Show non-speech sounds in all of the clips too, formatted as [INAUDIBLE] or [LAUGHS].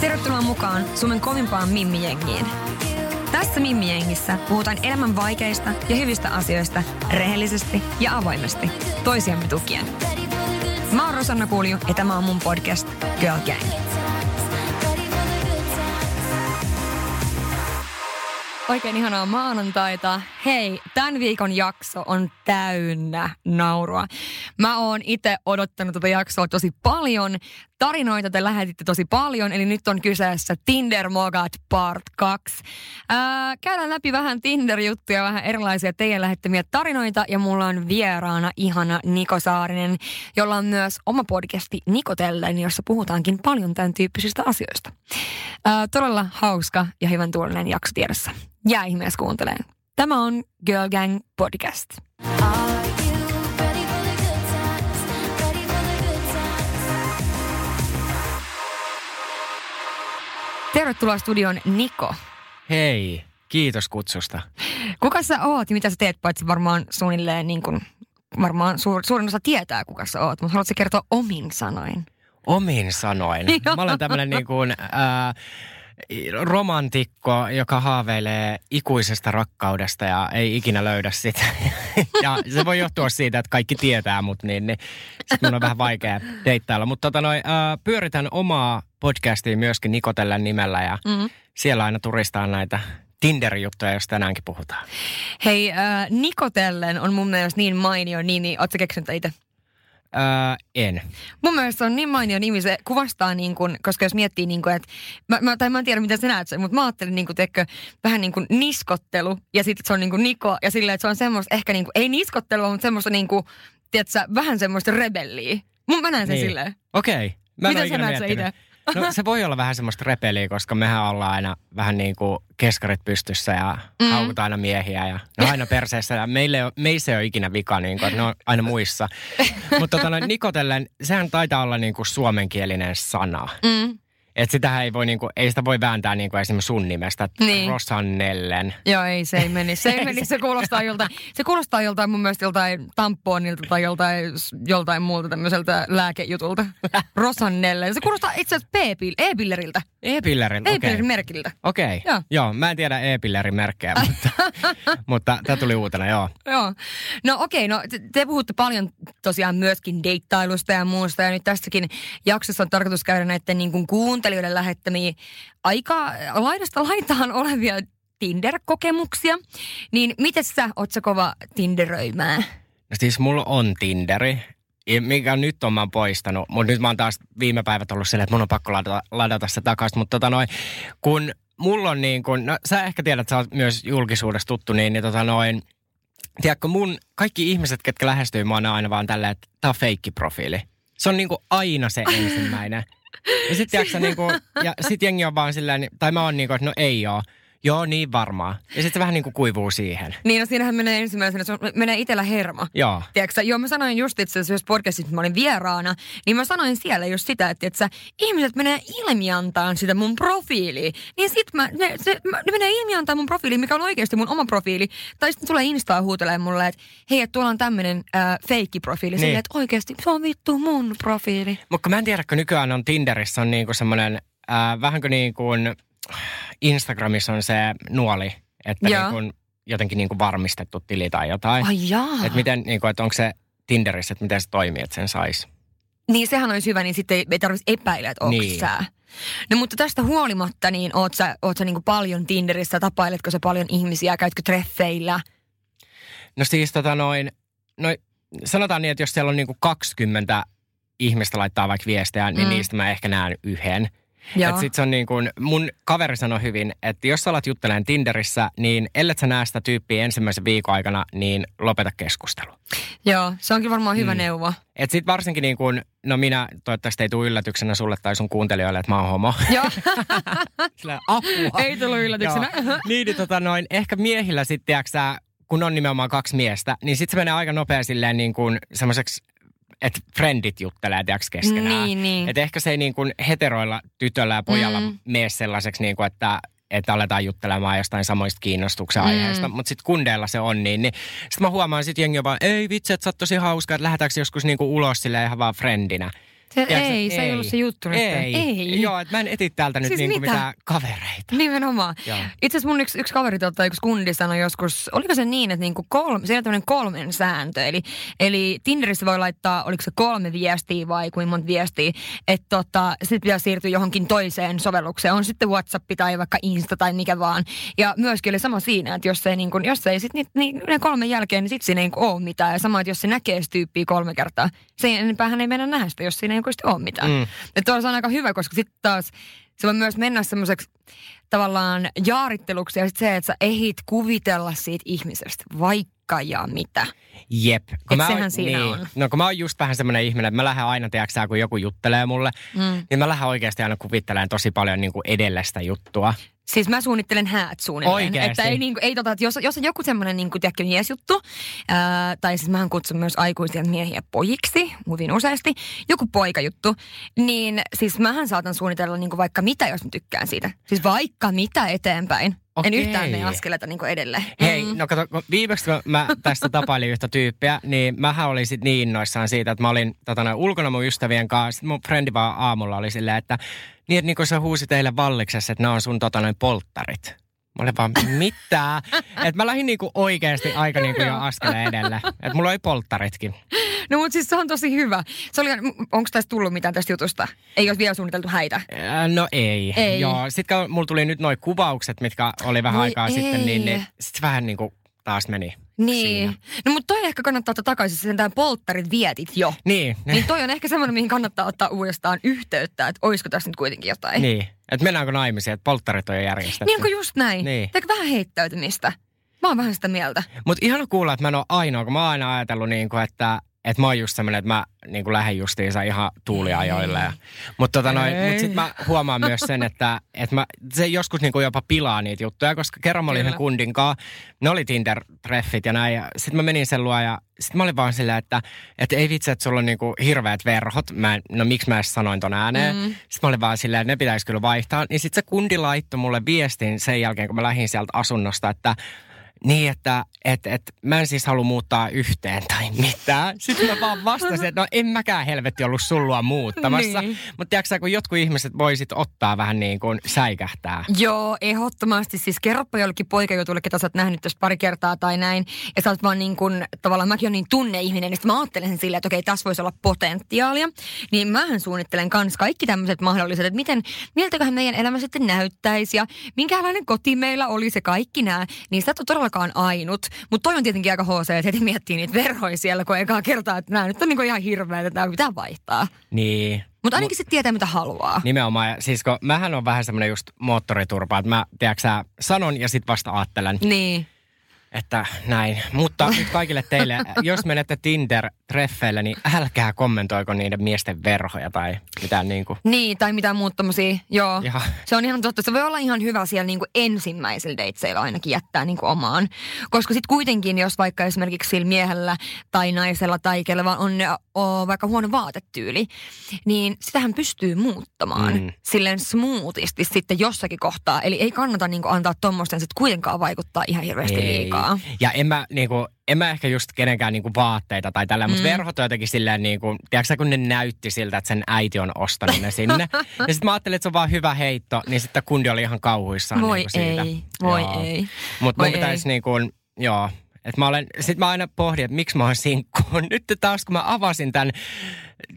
Tervetuloa mukaan Suomen kovimpaan Mimmi-jengiin. Tässä Mimmi-jengissä puhutaan elämän vaikeista ja hyvistä asioista rehellisesti ja avoimesti, toisiamme tukien. Mä oon Rosanna Kulju ja tämä on mun podcast Girl Gang. Oikein ihanaa maanantaita. Hei, tämän viikon jakso on täynnä naurua. Mä oon itse odottanut tätä jaksoa tosi paljon. Tarinoita te lähetitte tosi paljon, eli nyt on kyseessä Tinder Mogat Part 2. Ää, käydään läpi vähän Tinder-juttuja, vähän erilaisia teidän lähettämiä tarinoita, ja mulla on vieraana ihana Niko Saarinen, jolla on myös oma podcasti Nikotellen, jossa puhutaankin paljon tämän tyyppisistä asioista. Ää, todella hauska ja hyvän tuulinen jakso tiedossa. Jää ihmeessä kuunteleen. Tämä on Girl Gang Podcast. Tervetuloa studion Niko. Hei, kiitos kutsusta. Kuka sä oot ja mitä sä teet, paitsi varmaan suunnilleen niin kuin, varmaan suur, suurin osa tietää, kuka sä oot, mutta haluatko kertoa omin sanoin? Omin sanoin. [LAUGHS] Mä olen tämmönen niin kuin, äh, romantikko, joka haaveilee ikuisesta rakkaudesta ja ei ikinä löydä sitä. [LAUGHS] ja se voi johtua siitä, että kaikki tietää mut, niin, niin sit mun on vähän vaikea deittailla. Mutta tota noin, äh, pyöritän omaa podcastia myöskin Nikotellen nimellä ja mm. siellä aina turistaa näitä Tinder-juttuja, jos tänäänkin puhutaan. Hei, äh, Nikotellen on mun mielestä niin mainio nimi. Ootko keksinyt itse? Öö, en. Mun mielestä se on niin mainio nimi, se kuvastaa niin kuin, koska jos miettii niin kuin, että, mä, mä, tai mä en tiedä miten sä näet sen, mutta mä ajattelin niin kuin, tekkö, vähän niin kuin niskottelu ja sitten se on niin kuin Niko ja silleen, että se on semmoista ehkä niin kuin, ei niskottelua, mutta semmoista niin kuin, tiedätkö, vähän semmoista rebelliä. Mun mä näen sen niin. silleen. Okei. Okay. Mä Miten sä näet sen itse? No se voi olla vähän semmoista repeliä, koska mehän ollaan aina vähän niin kuin keskarit pystyssä ja mm. haukutaan aina miehiä ja ne on aina perseessä. Ja meille on, meissä ei ole ikinä vika, niin kuin, ne on aina muissa. [LAUGHS] Mutta tota, nikotellen, sehän taitaa olla niin kuin suomenkielinen sana. Mm. Että sitähän ei voi niinku, ei sitä voi vääntää niinku esimerkiksi sun nimestä, niin. Rosannellen. Joo, ei se ei meni. Se ei [LAUGHS] meni, se kuulostaa joltain, se kuulostaa joltain mun mielestä joltain tampoonilta tai joltain, joltain muulta tämmöiseltä lääkejutulta. [LAUGHS] Rosannellen. Se kuulostaa itse asiassa E-pilleriltä. E-pillerin, okei. E-pillerin merkiltä. Okei, okay. joo. joo. Mä en tiedä E-pillerin merkkejä, [LAUGHS] mutta, mutta tämä tuli uutena, joo. Joo. No okei, okay, no te, te puhutte paljon tosiaan myöskin deittailusta ja muusta. Ja nyt tässäkin jaksossa on tarkoitus käydä näiden niin kuin kuuntelijoiden lähettämiä aika laidasta laitaan olevia Tinder-kokemuksia. Niin miten sä, oot sä kova Tinderöimään? No siis mulla on Tinderi mikä nyt on mä poistanut. Mutta nyt mä oon taas viime päivät ollut silleen, että mun on pakko ladata, ladata se takaisin. Mutta tota noin, kun mulla on niin kuin, no sä ehkä tiedät, että sä oot myös julkisuudessa tuttu, niin, niin tota noin, tiedätkö mun, kaikki ihmiset, ketkä lähestyy mua, on aina vaan tällä, että tää on feikkiprofiili. Se on niin kuin aina se [LAUGHS] ensimmäinen. Ja sitten niin kuin, ja sit jengi on vaan silleen, tai mä oon niin kuin, että no ei oo. Joo, niin varmaan. Ja sitten se vähän niin kuin kuivuu siihen. Niin, no siinähän menee ensimmäisenä, se menee itsellä hermo. Joo. Tiedätkö, joo, mä sanoin just itse asiassa, jos podcastissa mä olin vieraana, niin mä sanoin siellä just sitä, että, että ihmiset menee ilmiantaan sitä mun profiiliin. Niin sit mä, ne, se, mä, ne menee ilmiantaan mun profiiliin, mikä on oikeasti mun oma profiili. Tai sitten tulee Instaa huutelemaan mulle, että hei, että tuolla on tämmöinen äh, feikkiprofiili. Niin. Silleen, että oikeasti se on vittu mun profiili. Mutta mä en tiedä, kun nykyään on Tinderissä on niinku semmoinen, äh, vähän kuin niin kuin Instagramissa on se nuoli, että niin kuin jotenkin niin kuin varmistettu tili tai jotain. Ai jaa. Että miten, niin kuin, että onko se Tinderissä, että miten se toimii, että sen saisi. Niin sehän olisi hyvä, niin sitten ei, tarvitsisi epäillä, että onko niin. sä. No mutta tästä huolimatta, niin oot sä, oot sä niin kuin paljon Tinderissä, tapailetko sä paljon ihmisiä, käytkö treffeillä? No siis tota noin, no sanotaan niin, että jos siellä on niin kuin 20 ihmistä laittaa vaikka viestejä, niin mm. niistä mä ehkä näen yhden. Joo. Et sit se on niin kuin, mun kaveri sanoi hyvin, että jos sä alat juttelemaan Tinderissä, niin ellet sä näe sitä tyyppiä ensimmäisen viikon aikana, niin lopeta keskustelu. Joo, se onkin varmaan hyvä mm. neuvo. Et sit varsinkin niin kuin, no minä toivottavasti ei tule yllätyksenä sulle tai sun kuuntelijoille, että mä oon homo. Joo, [LAUGHS] Sillä apua. ei tullut yllätyksenä. Joo. niin, niin tota noin, ehkä miehillä sitten, kun on nimenomaan kaksi miestä, niin sitten se menee aika nopea silleen niin kuin semmoiseksi että frendit juttelee tiiäks, keskenään. Niin, niin. Et ehkä se ei niin kuin heteroilla tytöllä ja pojalla Mm. mm. mene sellaiseksi, niin kuin, että että aletaan juttelemaan jostain samoista kiinnostuksen aiheista. Mm. Mutta sitten kundeilla se on niin. niin sitten mä huomaan sitten jengi vaan, ei vitsi, että sä oot tosi hauska, että lähdetäänkö joskus niinku ulos silleen ihan vaan friendinä. Se, Tiedätkö, ei, se ei ollut se juttu nyt. Ei. ei. Joo, että mä en eti täältä nyt Siis niinku mitä? mitään kavereita. Nimenomaan. Itse asiassa mun yksi, yksi kaveri tota, yksi kundi sanoi joskus, oliko se niin, että niinku kolme, siellä on tämmöinen kolmen sääntö. Eli, eli Tinderissä voi laittaa, oliko se kolme viestiä vai kuinka monta viestiä, että tota, sitten pitää siirtyä johonkin toiseen sovellukseen. On sitten WhatsApp tai vaikka Insta tai mikä vaan. Ja myöskin oli sama siinä, että jos ei, niinku, jos ei sit niitä niin, ne kolmen jälkeen, niin sitten siinä ei niinku ole mitään. Ja sama, että jos se näkee tyyppiä kolme kertaa, sen enempää hän ei mennä nähdä sitä, jos siinä ei oikeasti ole mitään. Mm. Että se on aika hyvä, koska sitten taas se voi myös mennä semmoiseksi tavallaan jaaritteluksi ja sit se, että sä ehit kuvitella siitä ihmisestä vaikka ja mitä. Jep. Et mä sehän oon- siinä on. No kun mä oon just vähän semmoinen ihminen, että mä lähden aina, tiedätkö kun joku juttelee mulle, Mm. niin mä lähden oikeasti aina kuvittelemaan tosi paljon niin kuin edellistä juttua. Siis mä suunnittelen häät suunnilleen. Oikeesti? Että ei, niinku, ei tota, että jos, jos on joku semmoinen niinku, tiedätkö, miesjuttu, ää, tai siis mähän kutsun myös aikuisia miehiä pojiksi, hyvin useasti, joku poikajuttu, niin siis mähän saatan suunnitella niinku vaikka mitä, jos mä tykkään siitä. Siis vaikka mitä eteenpäin. En Okei. yhtään mene askeleita niinku edelleen. Hei, Mm. no kato, viimeksi kun mä tästä tapailin yhtä tyyppiä, niin mähän olin sit niin innoissaan siitä, että mä olin tota, noin, ulkona mun ystävien kanssa. Sitten mun frendi vaan aamulla oli silleen, että niin, että niin kun sä huusi teille valliksessa, että ne on sun tota, noin polttarit. Mä olin vaan, mitä? että mä lähdin niinku oikeasti aika niinku jo askeleen edelle. Että mulla oli polttaritkin. No mutta siis se on tosi hyvä. Se oli, onko tästä tullut mitään tästä jutusta? Ei ole vielä suunniteltu häitä. Ää, No ei. Ei. Joo, sitten kun mulla tuli nyt noi kuvaukset, mitkä oli vähän Voi aikaa sitten, niin, ei. niin sitten vähän niinku taas meni Niin. siinä. No mutta toi ehkä kannattaa ottaa takaisin, sen tämän polttarit vietit jo. Niin, Niin toi on ehkä semmoinen, mihin kannattaa ottaa uudestaan yhteyttä, että olisiko tässä nyt kuitenkin jotain. niin. Että mennäänkö naimisiin, että polttarit on jo järjestetty. Niin onko just näin? Niin. Teekö vähän heittäytymistä? Mä oon vähän sitä mieltä. Mutta ihana kuulla, että mä en ole ainoa, kun mä oon aina ajatellut, niin kuin, että, että mä oon just semmoinen, että mä niin kuin lähden justiinsa ihan tuuliajoille. Ja, mutta tota noin, mut sit mä huomaan myös sen, että, että mä, se joskus niin kuin jopa pilaa niitä juttuja, koska kerran mä olin yhden kundin kanssa, ne oli Tinder-treffit ja näin, ja sit mä menin sen luo ja sit mä olin vaan silleen, että, että ei vitsi, että sulla on niinku hirveät verhot. Mä en, no miksi mä edes sanoin ton ääneen. Mm. Sitten mä olin vaan silleen, että ne pitäisi kyllä vaihtaa. Niin sit se kundi laittoi mulle viestin sen jälkeen, kun mä lähdin sieltä asunnosta, että niin, että et, et, mä en siis halua muuttaa yhteen tai mitään. Sitten mä vaan vastasin, että no en mäkään helvetti ollut sullua muuttamassa. Niin. Mutta tiedätkö kun jotkut ihmiset voisit ottaa vähän niin kuin säikähtää. Joo, ehdottomasti. Siis kerropa jollekin poikajutulle, ketä sä oot nähnyt tästä pari kertaa tai näin. Ja sä oot vaan niin kuin, tavallaan mäkin on niin tunneihminen, niin mä ajattelen sen silleen, että okei, tässä voisi olla potentiaalia. Niin mähän suunnittelen kans kaikki tämmöiset mahdolliset, että miten, miltäköhän meidän elämä sitten näyttäisi ja minkälainen koti meillä oli se kaikki nämä. Niin sä et ole todellakaan ainut. Mutta toi on tietenkin aika HC, että heti miettii niitä verhoja siellä, kun ekaa kertaa, että nämä nyt on niin ihan hirveä, että tämä pitää vaihtaa. Niin. Mutta ainakin sitten tietää, mitä haluaa. Nimenomaan. Ja Siis kun mähän on vähän semmoinen just moottoriturpa, että mä, tiedätkö sä, sanon ja sitten vasta ajattelen, Niin. Että näin. Mutta [LAUGHS] nyt kaikille teille, jos menette Tinder-treffeille, niin älkää kommentoiko niiden miesten verhoja tai mitään niin kuin. Niin, tai mitään muut tommosia, joo. Jaha. Se on ihan totta. Se voi olla ihan hyvä siellä niinku ensimmäisellä dateseilla ainakin jättää niinku omaan. Koska sitten kuitenkin, jos vaikka esimerkiksi sillä miehellä tai naisella tai kellä vaan on o, vaikka huono vaatetyyli, niin sitähän pystyy muuttamaan Mm. silleen smoothisti sitten jossakin kohtaa. Eli ei kannata niinku antaa tuommoisten sitten kuitenkaan vaikuttaa ihan hirveästi liikaa. Ja en mä, niinku, en mä ehkä just kenenkään niinku vaatteita tai tällä, mm. mutta verhot on jotenkin silleen, niinku, tiedätkö kun ne näytti siltä, että sen äiti on ostanut ne sinne. [LAUGHS] ja sitten mä ajattelin, että se on vaan hyvä heitto, niin sitten kundi oli ihan kauhuissaan Voi niinku siitä. ei, voi ei. Mutta mun pitäisi niinku, joo, että mä olen, sit mä aina pohdin, että miksi mä oon sinkku. Nyt taas kun mä avasin tämän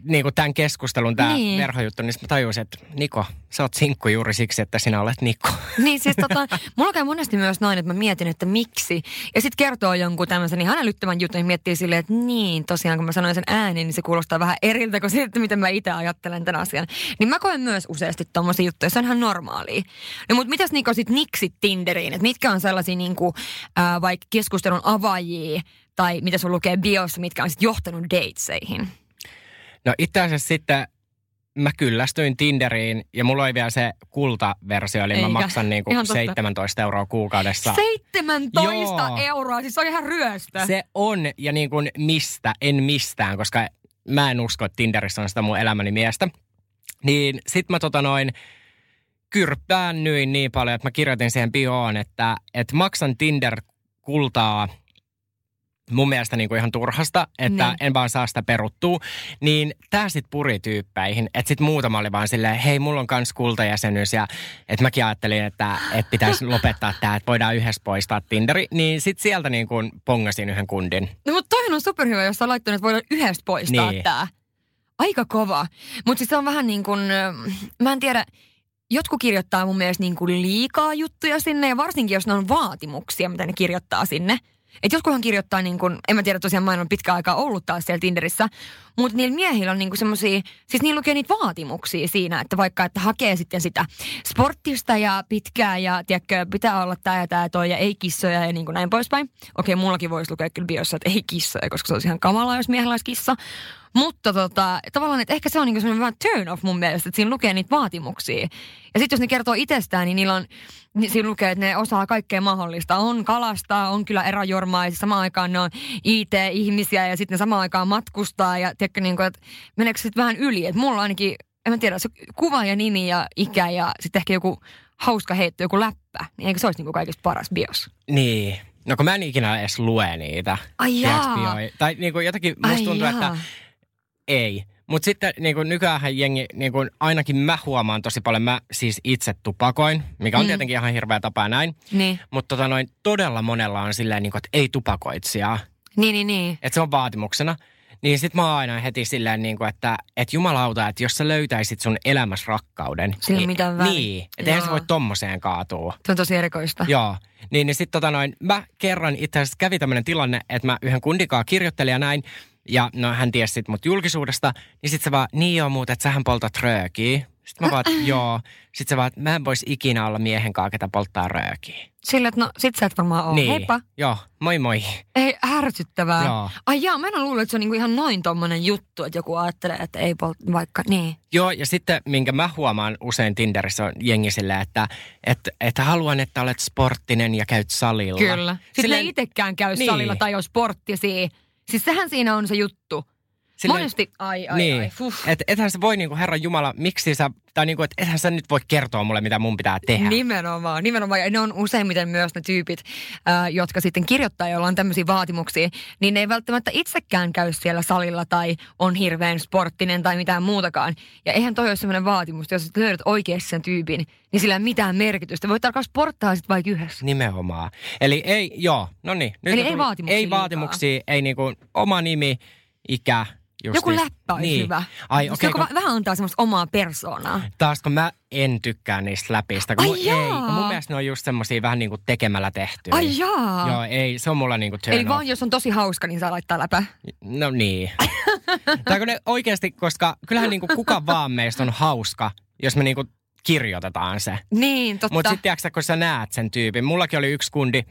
niin kuin tämän keskustelun, tämä Niin. niin. verhojuttu, niin mä tajusin, että Niko, sä oot sinkku juuri siksi, että sinä olet Niko. [LAUGHS] Niin siis tota, mulla käy monesti myös noin, että mä mietin, että miksi. Ja sitten kertoo jonkun tämmöisen ihan älyttömän jutun ja miettii silleen, että niin, tosiaan kun mä sanoin sen ääneen, niin se kuulostaa vähän eriltä kuin siitä, miten mä itse ajattelen tämän asian. Niin mä koen myös useasti tommosia juttuja, se on ihan normaalia. No mutta mitäs Niko sit niksit Tinderiin, että mitkä on sellaisia niinku, ää, vaikka keskustelun avaajia tai mitä sun lukee biossa, mitkä on sit johtanut dateseihin? No itse asiassa sitten mä kyllästyin Tinderiin ja mulla oli vielä se kultaversio, eli Eikä. mä maksan niin totta. 17 euroa kuukaudessa. 17 Joo. euroa, siis se on ihan ryöstä. Se on, ja niin kuin mistä, en mistään, koska mä en usko, että Tinderissä on sitä mun elämäni miestä. Niin sit mä tota noin kyrppäännyin niin paljon, että mä kirjoitin siihen bioon, että, että maksan Tinder-kultaa mun mielestä niin kuin ihan turhasta, että Niin. en vaan saa sitä peruttua. Niin tää sit puri tyyppeihin, että sit muutama oli vaan silleen, hei mulla on kans kultajäsenyys ja että mäkin ajattelin, että, että pitäisi [LAUGHS] lopettaa tää, että voidaan yhdessä poistaa Tinderi. Niin sit sieltä niin kuin pongasin yhden kundin. No mutta toihan on superhyvä, jos sä laittanut, että voidaan yhdessä poistaa Niin. tää. Aika kova. Mutta siis se on vähän niin kuin, mä en tiedä, jotkut kirjoittaa mun mielestä niin kuin liikaa juttuja sinne ja varsinkin jos ne on vaatimuksia, mitä ne kirjoittaa sinne. Et jotkuhan kirjoittaa niin kuin, en mä tiedä tosiaan mä en ole pitkään aikaa ollut taas siellä Tinderissä, mutta niillä miehillä on niin kuin semmosia, siis niillä lukee niitä vaatimuksia siinä, että vaikka että hakee sitten sitä sporttista ja pitkää ja tiedätkö, pitää olla tää ja tää toi ja ei kissoja ja niin näin poispäin. Okei, mullakin voisi lukea kyllä biossa, että ei kissoja, koska se olisi ihan kamalaa, jos miehellä olisi kissa. Mutta tota, tavallaan, että ehkä se on niinku semmoinen vähän turn off mun mielestä, että siinä lukee niitä vaatimuksia. Ja sitten jos ne kertoo itsestään, niin niillä on, niin siinä lukee, että ne osaa kaikkea mahdollista. On kalastaa, on kyllä eräjormaa ja sit samaan aikaan ne on IT-ihmisiä ja sitten ne samaan aikaan matkustaa ja tiedätkö, niin kuin, että meneekö se sitten vähän yli. Että mulla ainakin, en mä tiedä, se kuva ja nimi ja ikä ja sitten ehkä joku hauska heitto, joku läppä, niin eikö se olisi niinku kaikista paras bios? Niin. No kun mä en ikinä edes lue niitä. Ai jaa. Tai niin kuin jotenkin musta tuntuu, että. Ei. Mutta sitten niin kuin nykyään jengi, niin kuin ainakin mä huomaan tosi paljon, mä siis itse tupakoin, mikä on Mm. tietenkin ihan hirveä tapa näin. Niin, Mutta tota noin, todella monella on silleen, niin kuin, että ei tupakoitsijaa. niin, niin. niin. Että se on vaatimuksena. Niin sit mä oon aina heti silleen, niin kuin, että, että jumalauta, että jos sä löytäisit sun elämässä rakkauden. Sillä niin, mitään väliä. Niin, että eihän se voi tommoseen kaatua. Se on tosi erikoista. Joo. Niin, niin sitten tota noin, mä kerran itse asiassa kävi tämmöinen tilanne, että mä yhden kundikaa kirjoittelin ja näin, ja no hän tiesi sit mut julkisuudesta, niin sitten se vaan, niin joo muuten, että sähän poltat röökiä. Sitten mä vaan, että joo. Sitten se vaan, että mä en vois ikinä olla miehen kanssa, ketä polttaa röökiä. Sillä, että no sit sä et varmaan ole. Niin. Heippa. Joo, moi moi. Ei, ärsyttävää. Joo. Ai jaa, mä en ole luullut, että se on niinku ihan noin tommonen juttu, että joku ajattelee, että ei polt, vaikka, niin. Joo, ja sitten minkä mä huomaan usein Tinderissä on jengi silleen, että, että, että haluan, että olet sporttinen ja käyt salilla. Kyllä. Sitten Silleen- ne itsekään käy Niin. salilla tai on sporttisia. Siis sehän siinä on se juttu. Silleen- Monesti, ai ai niin. ai, fuh. Et, ethän se voi niinku, Herran Jumala, miksi sä, tai niinku, et ethän sä nyt voi kertoa mulle, mitä mun pitää tehdä. Nimenomaan, nimenomaan. Ja ne on useimmiten myös ne tyypit, ää, jotka sitten kirjoittaa, joilla on tämmöisiä vaatimuksia, niin ne ei välttämättä itsekään käy siellä salilla tai on hirveän sporttinen tai mitään muutakaan. Ja eihän toi ole semmoinen vaatimus, jos sä löydät oikeasti sen tyypin, niin sillä ei ole mitään merkitystä. Voit alkaa sporttaa sitten vaikka yhdessä. Nimenomaan. Eli ei, joo, no niin. Eli ei vaatimuksia Ei liikaa. vaatimuksia, ei niinku oma nimi, ikä. Just Joku läppä olisi niin. hyvä. Ai Just okei, Joku okay, va- vähän antaa semmoista omaa persoonaa. taas kun mä en tykkää niistä läpistä. Kun Ai mun, ei, kun mun mielestä ne on just semmosia vähän niinku tekemällä tehtyä. Ai jaa. Joo, ei, se on mulla niinku turn Eli off. vaan jos on tosi hauska, niin saa laittaa läpä. No niin. [LAUGHS] tai kun ne oikeasti, koska kyllähän niinku kuka vaan meistä on hauska, jos me niinku kirjoitetaan se. Niin, totta. Mutta sitten kun sä näet sen tyypin. Mullakin oli yksi kundi,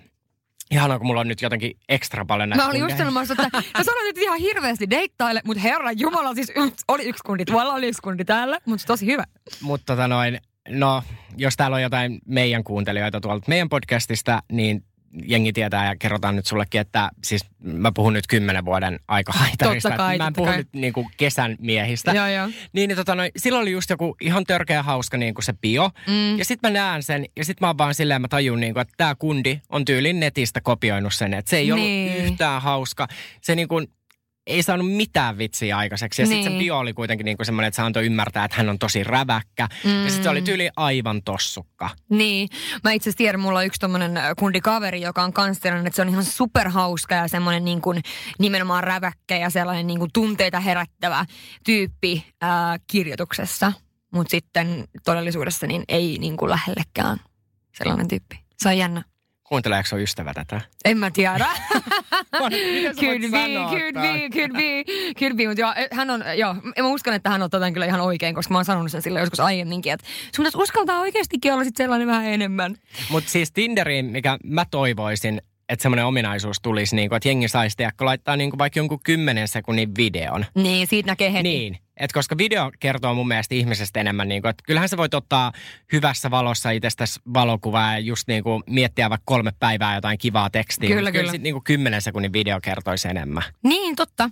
Ihanaa, kun mulla on nyt jotenkin ekstra paljon näitä Mä olin just sanomassa, että sä sanoit nyt ihan hirveästi deittaille, mutta herra jumala, siis yks, oli yksi kundi tuolla, oli yksi kundi täällä, mutta tosi hyvä. Mutta tota noin, no, jos täällä on jotain meidän kuuntelijoita tuolta meidän podcastista, niin jengi tietää ja kerrotaan nyt sullekin, että siis mä puhun nyt kymmenen vuoden aikahaitarista. Totta kai, mä en totta puhu kai. nyt niinku kesän miehistä. Joo, joo. Niin, niin tota noin, silloin oli just joku ihan törkeä hauska niin kuin se bio. Mm. Ja sitten mä näen sen, ja sitten mä oon vaan silleen, mä tajun, niin kuin, että tämä kundi on tyylin netistä kopioinut sen. Että se ei ollut Niin. yhtään hauska. Se niin kuin, ei saanut mitään vitsiä aikaiseksi. Ja sitten Niin. se bio oli kuitenkin niinku semmoinen, että se antoi ymmärtää, että hän on tosi räväkkä. Mm. Ja sitten se oli tyyli aivan tossukka. Niin. Mä itse asiassa tiedän, mulla on yksi tommonen äh, kundikaveri, joka on kans että se on ihan superhauska ja semmoinen niin kuin nimenomaan räväkkä ja sellainen niin kuin tunteita herättävä tyyppi ää, kirjoituksessa. Mutta sitten todellisuudessa niin ei niin kuin lähellekään sellainen tyyppi. Se on jännä. Kuunteleeko sun ystävä tätä? En mä tiedä. Could be, could be, could be, could be. Mutta joo, hän on, joo, mä uskon, että hän on tätä kyllä ihan oikein, koska mä oon sanonut sen sille joskus aiemminkin, että sun pitäisi uskaltaa oikeastikin olla sit sellainen vähän enemmän. Mutta siis Tinderiin, mikä mä toivoisin, että semmoinen ominaisuus tulisi, niin kuin, että jengi saisi tiedäkö, laittaa niin kuin vaikka jonkun 10 sekunnin videon. Niin, siitä näkee heti. Niin, että koska video kertoo mun mielestä ihmisestä enemmän, niin kuin, että kyllähän sä voit ottaa hyvässä valossa itsestäsi valokuvaa ja just niin kuin miettiä vaikka kolme päivää jotain kivaa tekstiä. Kyllä, Mut kyllä. Sit niin kuin 10 sekunnin video kertoisi enemmän. Niin, totta.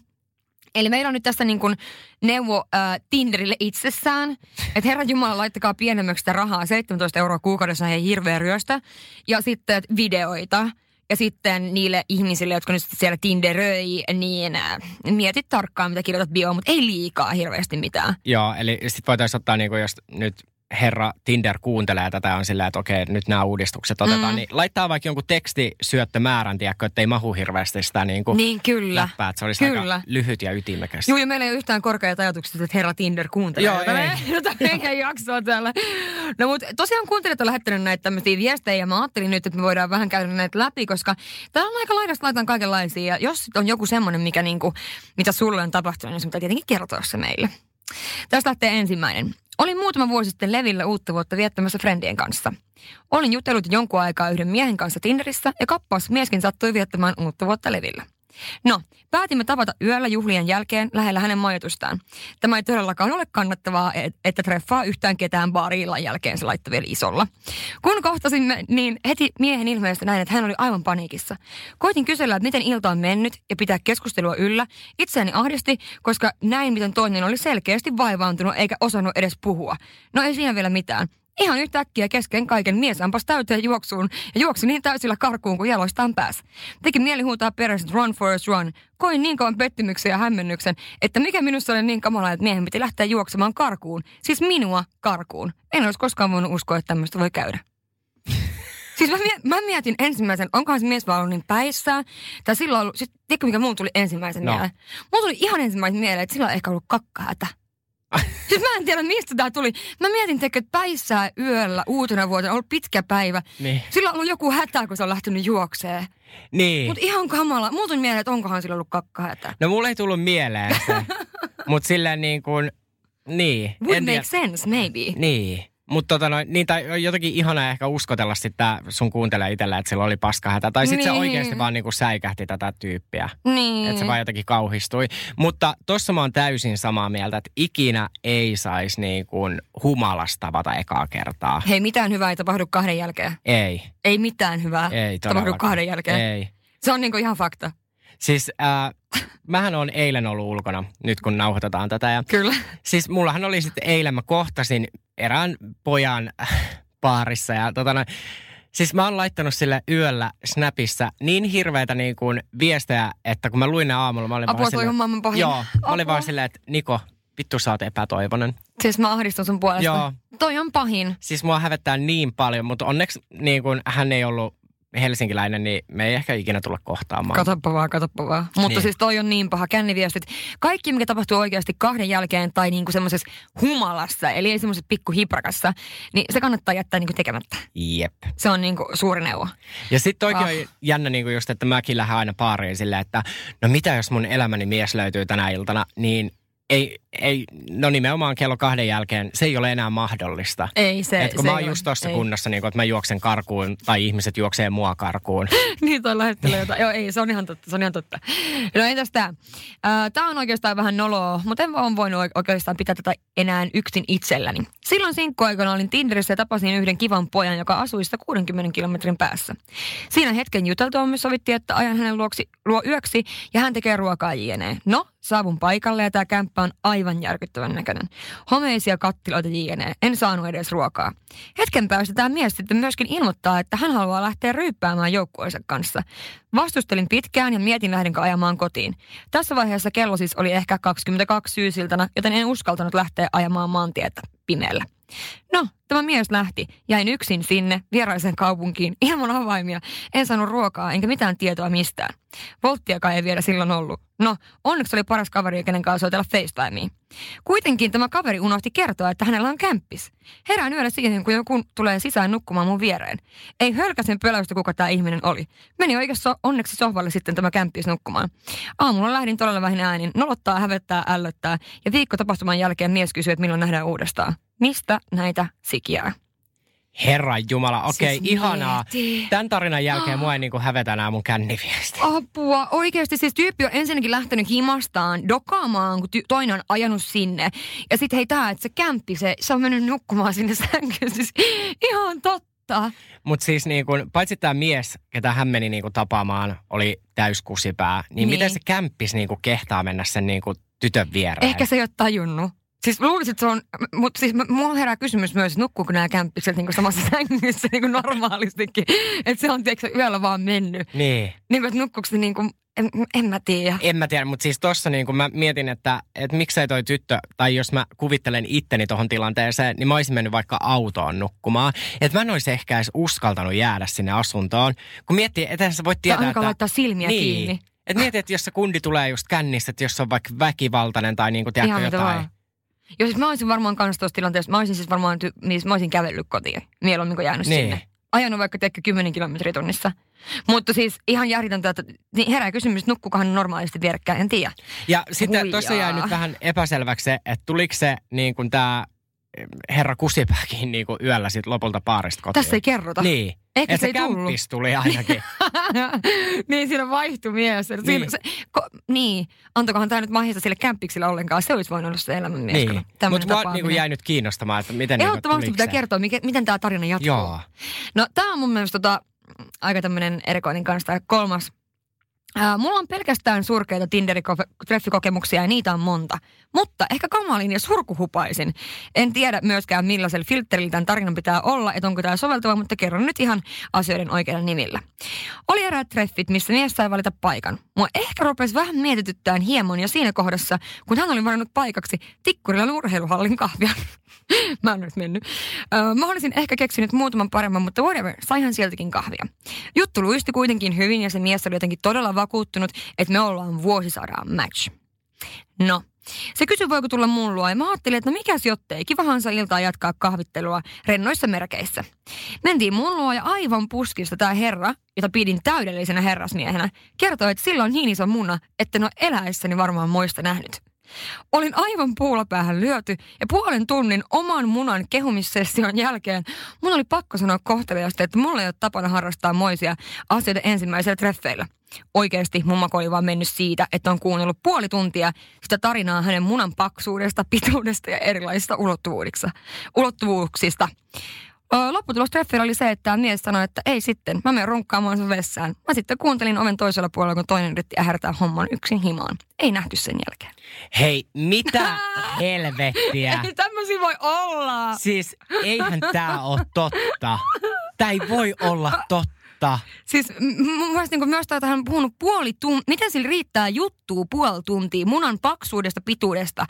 Eli meillä on nyt tässä niin kuin neuvo äh, Tinderille itsessään, että herra Jumala, laittakaa pienemmäksi sitä rahaa, 17 euroa kuukaudessa ei hirveä ryöstä. Ja sitten videoita. Ja sitten niille ihmisille, jotka nyt siellä Tinderöi, niin äh, mietit tarkkaan, mitä kirjoitat bioon, mutta ei liikaa hirveästi mitään. Joo, eli sitten voitaisiin ottaa, niin kuin, jos nyt herra Tinder kuuntelee tätä on silleen, että okei, nyt nämä uudistukset otetaan, Mm. niin laittaa vaikka jonkun tekstisyöttömäärän, tiedätkö, että ei mahu hirveästi sitä niin kuin Niin, kyllä. läppää, että se olisi Kyllä. aika lyhyt ja ytimekäs. Joo, ja meillä ei ole yhtään korkeat ajatukset, että herra Tinder kuuntelee. Joo, tätä ei. me- [LAUGHS] tätä meidän jaksoa täällä. No mutta tosiaan kuuntelijat on lähettänyt näitä tämmöisiä viestejä ja mä ajattelin nyt, että me voidaan vähän käydä näitä läpi, koska täällä on aika laidasta laitan kaikenlaisia. Ja jos on joku semmoinen, mikä niinku, mitä sulle on tapahtunut, niin sun pitää tietenkin kertoa se meille. Tästä lähtee ensimmäinen. Olin muutama vuosi sitten Levillä uutta vuotta viettämässä friendien kanssa. Olin jutellut jonkun aikaa yhden miehen kanssa Tinderissä ja kappas mieskin sattui viettämään uutta vuotta Levillä. No, päätimme tavata yöllä juhlien jälkeen lähellä hänen majoitustaan. Tämä ei todellakaan ole kannattavaa, et- että treffaa yhtään ketään baariillan jälkeen se laittoi vielä isolla. Kun kohtasimme, niin heti miehen ilmeestä näin, että hän oli aivan paniikissa. Koitin kysellä, että miten ilta on mennyt ja pitää keskustelua yllä. Itseäni ahdisti, koska näin, miten toinen oli selkeästi vaivaantunut eikä osannut edes puhua. No ei siinä vielä mitään. Ihan yhtäkkiä kesken kaiken mies ampas täyteen juoksuun ja juoksi niin täysillä karkuun kuin jaloistaan pääsi. Teki mieli huutaa perässä, run for us run. Koin niin kauan pettymyksen ja hämmennyksen, että mikä minussa oli niin kamala, että miehen piti lähteä juoksemaan karkuun. Siis minua karkuun. En olisi koskaan voinut uskoa, että tämmöistä voi käydä. [LAUGHS] Siis mä, mä mietin ensimmäisen, onkohan se mies vaan ollut niin päissään. Tai silloin ollut, siis tiedätkö mikä mulla tuli ensimmäisen No. no. mieleen? Mulla tuli ihan ensimmäisen mieleen, että sillä on ehkä ollut kakkahätä. Siis [LAUGHS] mä en tiedä mistä tää tuli. Mä mietin, teikö, että päissään yöllä uutena vuotena, on ollut pitkä päivä. Niin. Sillä on ollut joku hätä, kun se on lähtenyt juokseen. Niin. Mutta ihan kamala. Mulla tuli mieleen, että onkohan sillä ollut kakkahätä. No mulle ei tullut mieleen se. [LAUGHS] Mutta silleen niin kuin, niin. Would en make tiedä. sense, maybe. Niin. Mutta tota noin, niin, tai jotenkin ihanaa ehkä uskotella sitä sun kuuntelee itsellä, että sillä oli paskahätä. Tai sitten se Niin. oikeasti vaan niinku säikähti tätä tyyppiä. Niin. Että se vaan jotenkin kauhistui. Mutta tossa mä oon täysin samaa mieltä, että ikinä ei saisi niin kuin humalasta tavata ekaa kertaa. Hei, mitään hyvää ei tapahdu kahden jälkeen. Ei, Ei mitään hyvää ei tapahdu kahden jälkeen. Ei. Se on niinku ihan fakta. Siis äh, mähän on eilen ollut ulkona, nyt kun nauhoitetaan tätä. Ja Kyllä. Siis mullahan oli sitten eilen, mä kohtasin erään pojan äh, baarissa ja tota noin, Siis mä oon laittanut sille yöllä Snapissa niin hirveitä niin kuin viestejä, että kun mä luin ne aamulla, mä olin Apua, vaan silleen- on maailman pahin. Joo, mä olin vaan silleen, että Niko, vittu sä oot epätoivonen. Siis mä ahdistun sun puolesta. Joo. Toi on pahin. Siis mua hävettää niin paljon, mutta onneksi niin kun hän ei ollut helsinkiläinen, niin me ei ehkä ikinä tulla kohtaamaan. Katoppa vaan, katoppa vaan. Mutta Niin. siis toi on niin paha. Känniviestit. Kaikki, mikä tapahtuu oikeasti kahden jälkeen tai niinku semmoisessa humalassa, eli ei semmoisessa pikkuhiprakassa, niin se kannattaa jättää niinku tekemättä. Jep. Se on niinku suuri neuvo. Ja sitten toikin Ah. on jännä niin just, että mäkin lähden aina baariin silleen, että no mitä jos mun elämäni mies löytyy tänä iltana, niin ei, ei, no nimenomaan kello kahden jälkeen, se ei ole enää mahdollista. Ei se, Et kun se mä oon just tuossa kunnossa, niin kun, että mä juoksen karkuun tai ihmiset juoksee mua karkuun. [LAUGHS] niin toi lähettelee jotain. Joo, ei, se on ihan totta, se on ihan totta. No entäs tää? Ää, Tää on oikeastaan vähän noloa, mutta en vaan voinut oike- oikeastaan pitää tätä enää yksin itselläni. Silloin sinkkuaikana olin Tinderissä ja tapasin yhden kivan pojan, joka asui sitä 60 kilometrin päässä. Siinä hetken juteltua me sovittiin, että ajan hänen luoksi, luo yöksi ja hän tekee ruokaa jne. No, saavun paikalle ja tämä kämppä on aivan järkyttävän näköinen. Homeisia kattiloita jne. En saanut edes ruokaa. Hetken päästä tämä mies sitten myöskin ilmoittaa, että hän haluaa lähteä ryyppäämään joukkueensa kanssa. Vastustelin pitkään ja mietin lähdenkö ajamaan kotiin. Tässä vaiheessa kello siis oli ehkä 22 syysiltana, joten en uskaltanut lähteä ajamaan maantietä pimeällä. No, tämä mies lähti. Jäin yksin sinne, vieraisen kaupunkiin, ilman avaimia. En saanut ruokaa, enkä mitään tietoa mistään. Volttiakaan ei vielä silloin ollut. No, onneksi oli paras kaveri, kenen kanssa soitella FaceTimeen. Kuitenkin tämä kaveri unohti kertoa, että hänellä on kämppis. Herään yöllä siihen, kun joku tulee sisään nukkumaan mun viereen. Ei hölkäsen pöläystä, kuka tämä ihminen oli. Meni oikeassa onneksi sohvalle sitten tämä kämppis nukkumaan. Aamulla lähdin todella vähin äänin, nolottaa, hävettää, ällöttää. Ja viikko tapahtuman jälkeen mies kysyi, että milloin nähdään uudestaan. Mistä näitä sikiää? Herran Jumala, okei, Siis ihanaa. mieti. Tämän tarinan jälkeen mua ei niinku hävetä enää mun känniviesti. Apua. Oikeasti siis tyyppi on ensinnäkin lähtenyt himastaan dokaamaan, kun ty- toinen on ajanut sinne. Ja sitten hei tää, että se kämppi, se, se on mennyt nukkumaan sinne sänkyyn. Siis ihan totta. Mutta siis niin kun, paitsi tämä mies, ketä hän meni niin kun tapaamaan, oli täyskusipää, niin, Niin. miten se kämppis niin kun kehtaa mennä sen niin kun tytön viereen? Ehkä se ei ole tajunnut. Siis luulisin, että se on, mutta siis mulla herää kysymys myös, että nukkuuko nämä kämppikset niin samassa [LAUGHS] sängyssä niin kuin normaalistikin. Että se on tiedätkö, yöllä vaan mennyt. Niin. Niin kuin, että nukkuuko se niin kuin, en, en mä tiedä. En mä tiedä, mutta siis tossa niin kun mä mietin, että, että miksei toi tyttö, tai jos mä kuvittelen itteni tuohon tilanteeseen, niin mä olisin mennyt vaikka autoon nukkumaan. Että mä en olisi ehkä edes uskaltanut jäädä sinne asuntoon. Kun miettii, että sä voit tietää, että... laittaa silmiä niin. kiinni. Et mieti, että jos se kundi tulee just kännissä, että jos se on vaikka väkivaltainen tai niin kuin, tiedätkö, jotain. vaan. Joo, siis mä olisin varmaan kanssa tuossa tilanteessa, mä olisin siis varmaan, ty- niin mä olisin kävellyt kotiin, mieluummin kuin jäänyt Niin. sinne. Ajanut vaikka teekö 10 kilometriä tunnissa. Mutta siis ihan järjetöntä, että niin herää kysymys, nukkukohan normaalisti vierekkäin, en tiedä. Ja sitten tuossa jäi nyt vähän epäselväksi se, että tuliko se niin kuin tämä herra Kusipääkin niin kuin yöllä sit lopulta paarista kotiin. Tässä ei kerrota. Niin. Ehkä Et se ei tullut. tuli ainakin. [LAUGHS] niin, siinä vaihtui mies. Siinä, Niin. Se, ko, niin, antakohan tämä nyt mahista sille kämpikselle ollenkaan. Se olisi voinut olla se elämän mies. niin. Mutta mua tapaaminen. niin jäi nyt kiinnostamaan, että miten niin Ehdottomasti pitää kertoa, mikä, miten tämä tarina jatkuu. Joo. No tämä on mun mielestä tota, aika tämmöinen erikoinen kanssa kolmas. Ää, mulla on pelkästään surkeita Tinder-treffikokemuksia ja niitä on monta. Mutta ehkä kamalin ja surkuhupaisin. En tiedä myöskään millaisella filterillä tämän tarinan pitää olla, että onko tämä soveltuva, mutta kerron nyt ihan asioiden oikeilla nimillä. Oli eräät treffit, missä mies sai valita paikan. Mua ehkä rupesi vähän mietityttään hieman ja siinä kohdassa, kun hän oli valinnut paikaksi Tikkurilan urheiluhallin kahvia. [LAUGHS] Mä oon nyt mennyt. Öö, mä olisin ehkä keksinyt muutaman paremman, mutta whatever, saihan sieltäkin kahvia. Juttu luisti kuitenkin hyvin ja se mies oli jotenkin todella vakuuttunut, että me ollaan vuosisadan match. No, se kysyi, voiko tulla mun luo, ja mä ajattelin, että no mikäs jottei, kivahan saa iltaa jatkaa kahvittelua rennoissa merkeissä. Mentiin mun luo ja aivan puskista tämä herra, jota pidin täydellisenä herrasmiehenä, kertoi, että sillä on niin iso muna, että no eläessäni varmaan muista nähnyt. Olin aivan puulapäähän lyöty ja puolen tunnin oman munan kehumissession jälkeen mun oli pakko sanoa kohteliaasti, että mulla ei ole tapana harrastaa moisia asioita ensimmäisellä treffeillä. Oikeasti mun maku oli vaan mennyt siitä, että on kuunnellut puoli tuntia sitä tarinaa hänen munan paksuudesta, pituudesta ja erilaisista ulottuvuuksista. Lopputulos treffeillä oli se, että tämä mies sanoi, että ei sitten, mä menen runkkaamaan sun vessaan. Mä sitten kuuntelin oven toisella puolella, kun toinen yritti ähärtää homman yksin himaan. Ei nähty sen jälkeen. Hei, mitä [LAUGHS] helvettiä? Ei tämmöisiä voi olla. Siis eihän tää ole totta. Tää ei voi olla totta. Siis m- m- mun mielestä niin myös tätä hän on puhunut puoli tuntia. Miten sillä riittää juttua puoli tuntia munan paksuudesta, pituudesta?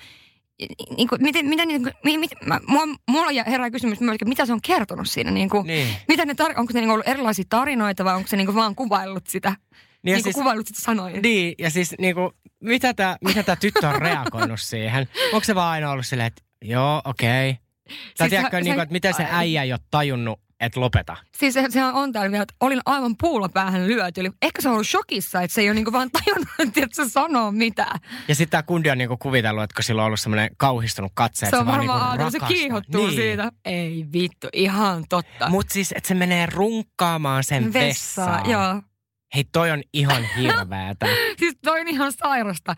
Niin kuin, miten, niin kuin, mi, mit, mä, mulla, mulla ja herää kysymys myös, että mitä se on kertonut siinä. Niin kuin, Niin. mitä ne tar- onko se niin ollut erilaisia tarinoita vai onko se niin kuin vaan kuvaillut sitä? Niin, niin siis- kuvaillut sitä sanoja. Niin, ja siis niinku, mitä tämä mitä tää tyttö on reagoinut siihen? Onko se vaan aina ollut silleen, että joo, okei. Okay. Tai Siis tiedätkö, sä- niinku, sä- että miten se äijä ei ole tajunnut, että lopeta. Siis se, sehän on täällä vielä, että olin aivan puulla päähän lyöty. Eli ehkä se on ollut shokissa, että se ei ole niinku vaan [LAUGHS] tajunnut, että se sanoo mitään. Ja sitten tämä kundi on niinku kuvitellut, että kun sillä on ollut semmoinen kauhistunut katse, Se on varmaan niinku se kiihottuu niin. siitä. Ei vittu, ihan totta. Mutta siis, että se menee runkkaamaan sen Vessaa, vessaan. joo. Hei, toi on ihan hirveetä. [LAUGHS] Siis toi on ihan sairasta.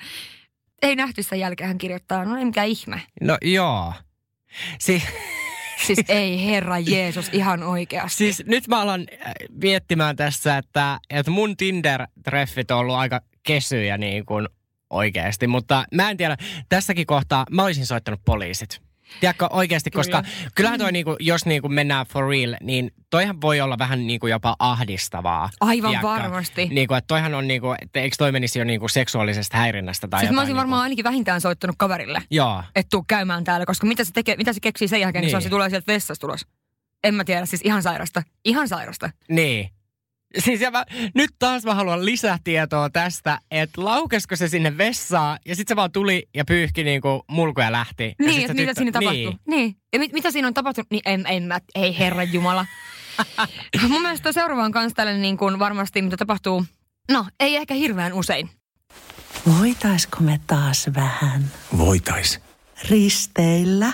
Ei nähty sen jälkeen hän kirjoittaa, no ei mikään ihme. No joo. Si- Siis ei herra Jeesus ihan oikeasti. siis nyt mä alan äh, miettimään tässä, että, että mun Tinder-treffit on ollut aika kesyjä niin kuin oikeasti. Mutta mä en tiedä, tässäkin kohtaa mä olisin soittanut poliisit. Tiedätkö oikeasti, Kyllä. koska kyllähän toi niinku, jos niinku mennään for real, niin toihan voi olla vähän niinku jopa ahdistavaa. Aivan tiedätkö? varmasti. Niinku, että toihan on niinku, että eikö toi menisi jo niinku seksuaalisesta häirinnästä tai Siis jotain. mä olisin varmaan niinku. ainakin vähintään soittanut kaverille, Joo. että tuu käymään täällä, koska mitä se, tekee, mitä se keksii sen jälkeen, niin. Se, on, se tulee sieltä vessasta tulos. En mä tiedä, siis ihan sairasta. Ihan sairasta. Niin. Siis ja mä, nyt taas mä haluan lisätietoa tästä, että laukesko se sinne vessaan ja sitten se vaan tuli ja pyyhki niinku mulkuja ja lähti. Ja Niin, että mitä siinä tapahtui. Niin. Niin. Ja mit, mitä siinä on tapahtunut, niin en, en mä, ei herran jumala. [LAUGHS] Mun mielestä seuraava on kans tällainen niin kuin varmasti, mitä tapahtuu, no ei ehkä hirveän usein. Voitaisko me taas vähän Voitais. risteillä?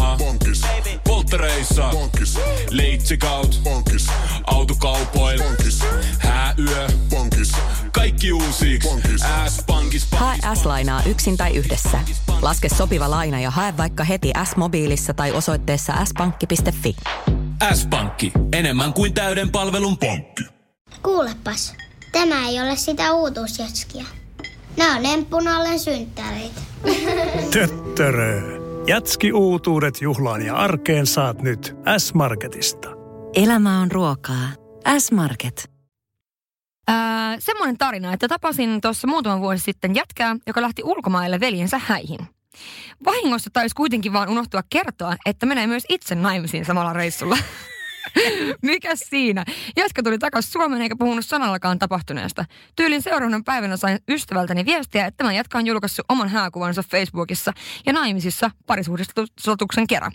Bonkis. Polttereissa. Bonkis. Leitsikaut. Bonkis. Autokaupoil. Bonkis. Hääyö. Bonkis. Kaikki uusi. S-pankis. Hae S-lainaa yksin tai yhdessä. Laske sopiva laina ja hae vaikka heti S-mobiilissa tai osoitteessa s-pankki.fi. S-pankki. Enemmän kuin täyden palvelun pankki. Kuulepas, tämä ei ole sitä uutuusjatskia. Nämä on emppunallen synttäreitä. Töttörö. Jatski uutuudet juhlaan ja arkeen saat nyt S-Marketista. Elämä on ruokaa. S-Market. Ää, semmoinen tarina, että tapasin tuossa muutama vuosi sitten jätkää, joka lähti ulkomaille veljensä häihin. Vahingossa taisi kuitenkin vaan unohtua kertoa, että menee myös itse naimisiin samalla reissulla. [LAUGHS] [LAUGHS] Mikäs siinä? Jätkä tuli takaisin Suomeen eikä puhunut sanallakaan tapahtuneesta. Tyylin seuraavana päivänä sain ystävältäni viestiä, että tämä jätkä on julkaissut oman hääkuvansa Facebookissa ja naimisissa parisuhdistusotuksen kerran.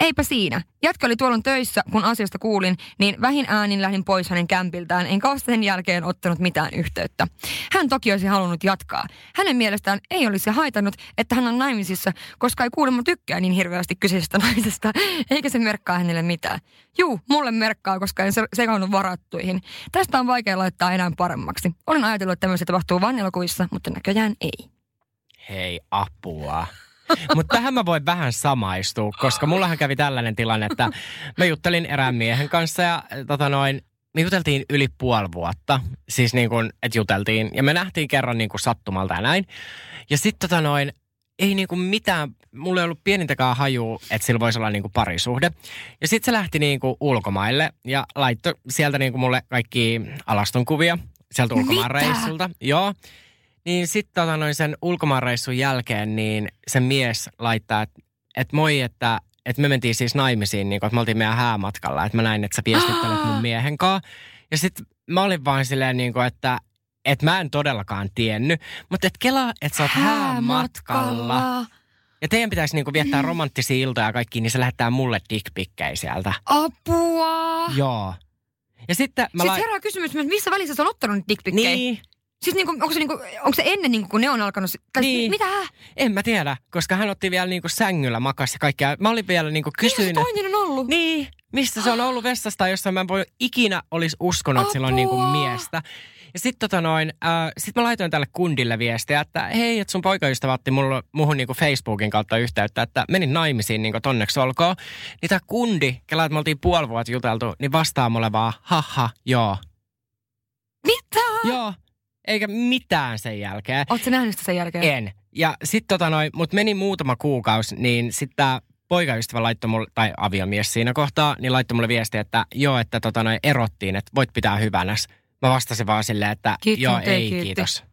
Eipä siinä. Jätkä oli tuolloin töissä, kun asiasta kuulin, niin vähin äänin lähdin pois hänen kämpiltään, enkä ole sen jälkeen ottanut mitään yhteyttä. Hän toki olisi halunnut jatkaa. Hänen mielestään ei olisi haitannut, että hän on naimisissa, koska ei kuulemma tykkää niin hirveästi kyseisestä [LAUGHS] naisesta, eikä se merkkaa hänelle mitään. Juu, mulle merkkaa, koska en se- sekaannut varattuihin. Tästä on vaikea laittaa enää paremmaksi. Olen ajatellut, että tämmöistä tapahtuu vain elokuvissa, mutta näköjään ei. Hei, apua. Mutta tähän mä voin vähän samaistua, koska mullahan kävi tällainen tilanne, että mä juttelin erään miehen kanssa ja tota noin, me juteltiin yli puoli vuotta. Siis niin kuin, että juteltiin. Ja me nähtiin kerran niin kuin sattumalta ja näin. Ja sitten tota noin, ei niin kuin mitään, mulla ei ollut pienintäkään haju, että sillä voisi olla niin kuin parisuhde. Ja sitten se lähti niin kuin ulkomaille ja laittoi sieltä niin kuin mulle kaikki alastonkuvia sieltä ulkomaanreissulta. Joo. Niin sitten tota noin sen ulkomaanreissun jälkeen, niin se mies laittaa, että et moi, että et me mentiin siis naimisiin, niin kun, että me oltiin meidän häämatkalla. Että mä näin, että sä viestittelet mun miehen kanssa. Ja sitten mä olin vaan silleen, niin kuin, että et mä en todellakaan tiennyt. Mutta et kelaa, että sä oot häämatkalla. Ja teidän pitäisi niinku viettää romanttisia iltoja ja kaikki, niin se lähettää mulle dickpikkejä sieltä. Apua! Joo. Ja sitten mä Siis lai- herää kysymys, että missä välissä sä oot ottanut dickpikkejä? Niin. Siis niinku, onko, se niinku, onko se ennen, niinku, kun ne on alkanut? Tai Niin. Mitä? En mä tiedä, koska hän otti vielä niinku sängyllä makas ja kaikkea. Mä olin vielä niinku Missä se kysyin, toinen on ollut? Niin, mistä se on ollut vessasta, jossa mä en voi ikinä olisi uskonut, että sillä on niinku Apua. miestä. Ja sitten tota noin, äh, sit mä laitoin tälle kundille viestiä, että hei, että sun poikaystävä otti mulle, muhun niinku Facebookin kautta yhteyttä, että menin naimisiin niinku tonneksi olkoon. Niin tää kundi, kela, että me oltiin puoli vuotta juteltu, niin vastaa mulle vaan, haha, joo. Mitä? Joo, eikä mitään sen jälkeen. Oletko nähnyt sitä sen jälkeen? En. Ja sitten tota noin, mut meni muutama kuukausi, niin sitten tää poikaystävä laittoi mulle, tai aviomies siinä kohtaa, niin laittoi mulle viesti, että joo, että tota noin erottiin, että voit pitää hyvänäs. Mä vastasin vaan silleen, että Kiitos, joo, ei kiitti. kiitos.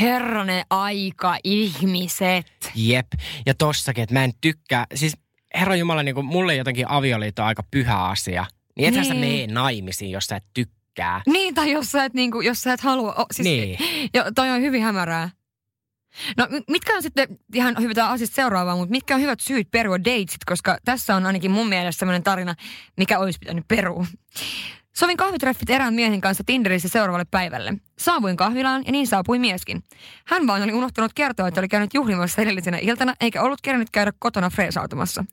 Herranen aika, ihmiset. Jep. Ja tossakin, että mä en tykkää, siis herra Jumala, niin kuin mulle jotenkin avioliitto on aika pyhä asia. Niin ethän sä Niin. mene naimisiin, jos sä et tykkää. Niin, tai jos sä et, niinku, jos sä et halua. O, siis, Niin. Jo, toi on hyvin hämärää. No mi- mitkä on sitten, ihan hyvä tämä asiasta seuraavaa, mutta mitkä on hyvät syyt perua datesit, koska tässä on ainakin mun mielestä sellainen tarina, mikä olisi pitänyt perua. Sovin kahvitreffit erään miehen kanssa Tinderissä seuraavalle päivälle. Saavuin kahvilaan ja niin saapui mieskin. Hän vaan oli unohtanut kertoa, että oli käynyt juhlimassa edellisenä iltana eikä ollut kerännyt käydä kotona freesautumassa.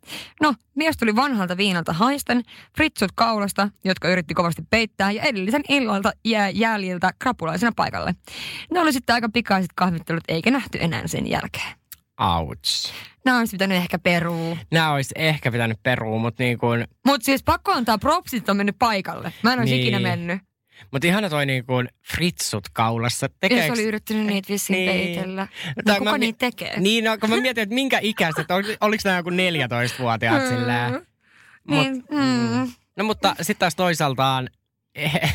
No, mies tuli vanhalta viinalta haisten, fritsut kaulasta, jotka yritti kovasti peittää ja edellisen illalta jää jäljiltä krapulaisena paikalle. Ne oli sitten aika pikaiset kahvittelut eikä nähty enää sen jälkeen. Ouch. Nämä olisi pitänyt ehkä peruu. Nämä olisi ehkä pitänyt perua, mutta niin kuin, Mutta siis pakko antaa propsit on mennyt paikalle. Mä en olisi Niin. ikinä mennyt. mutta ihana toi niin kuin fritsut kaulassa. Tekeekö- oli yrittänyt niitä vissiin Niin. peitellä. No, Tai kuka mä niitä tekee? Niin, no, kun mä mietin, että minkä ikäiset, ol, oliko nämä joku 14-vuotiaat [LAUGHS] silleen. Mut, Niin, mm. No mutta sitten taas toisaaltaan he,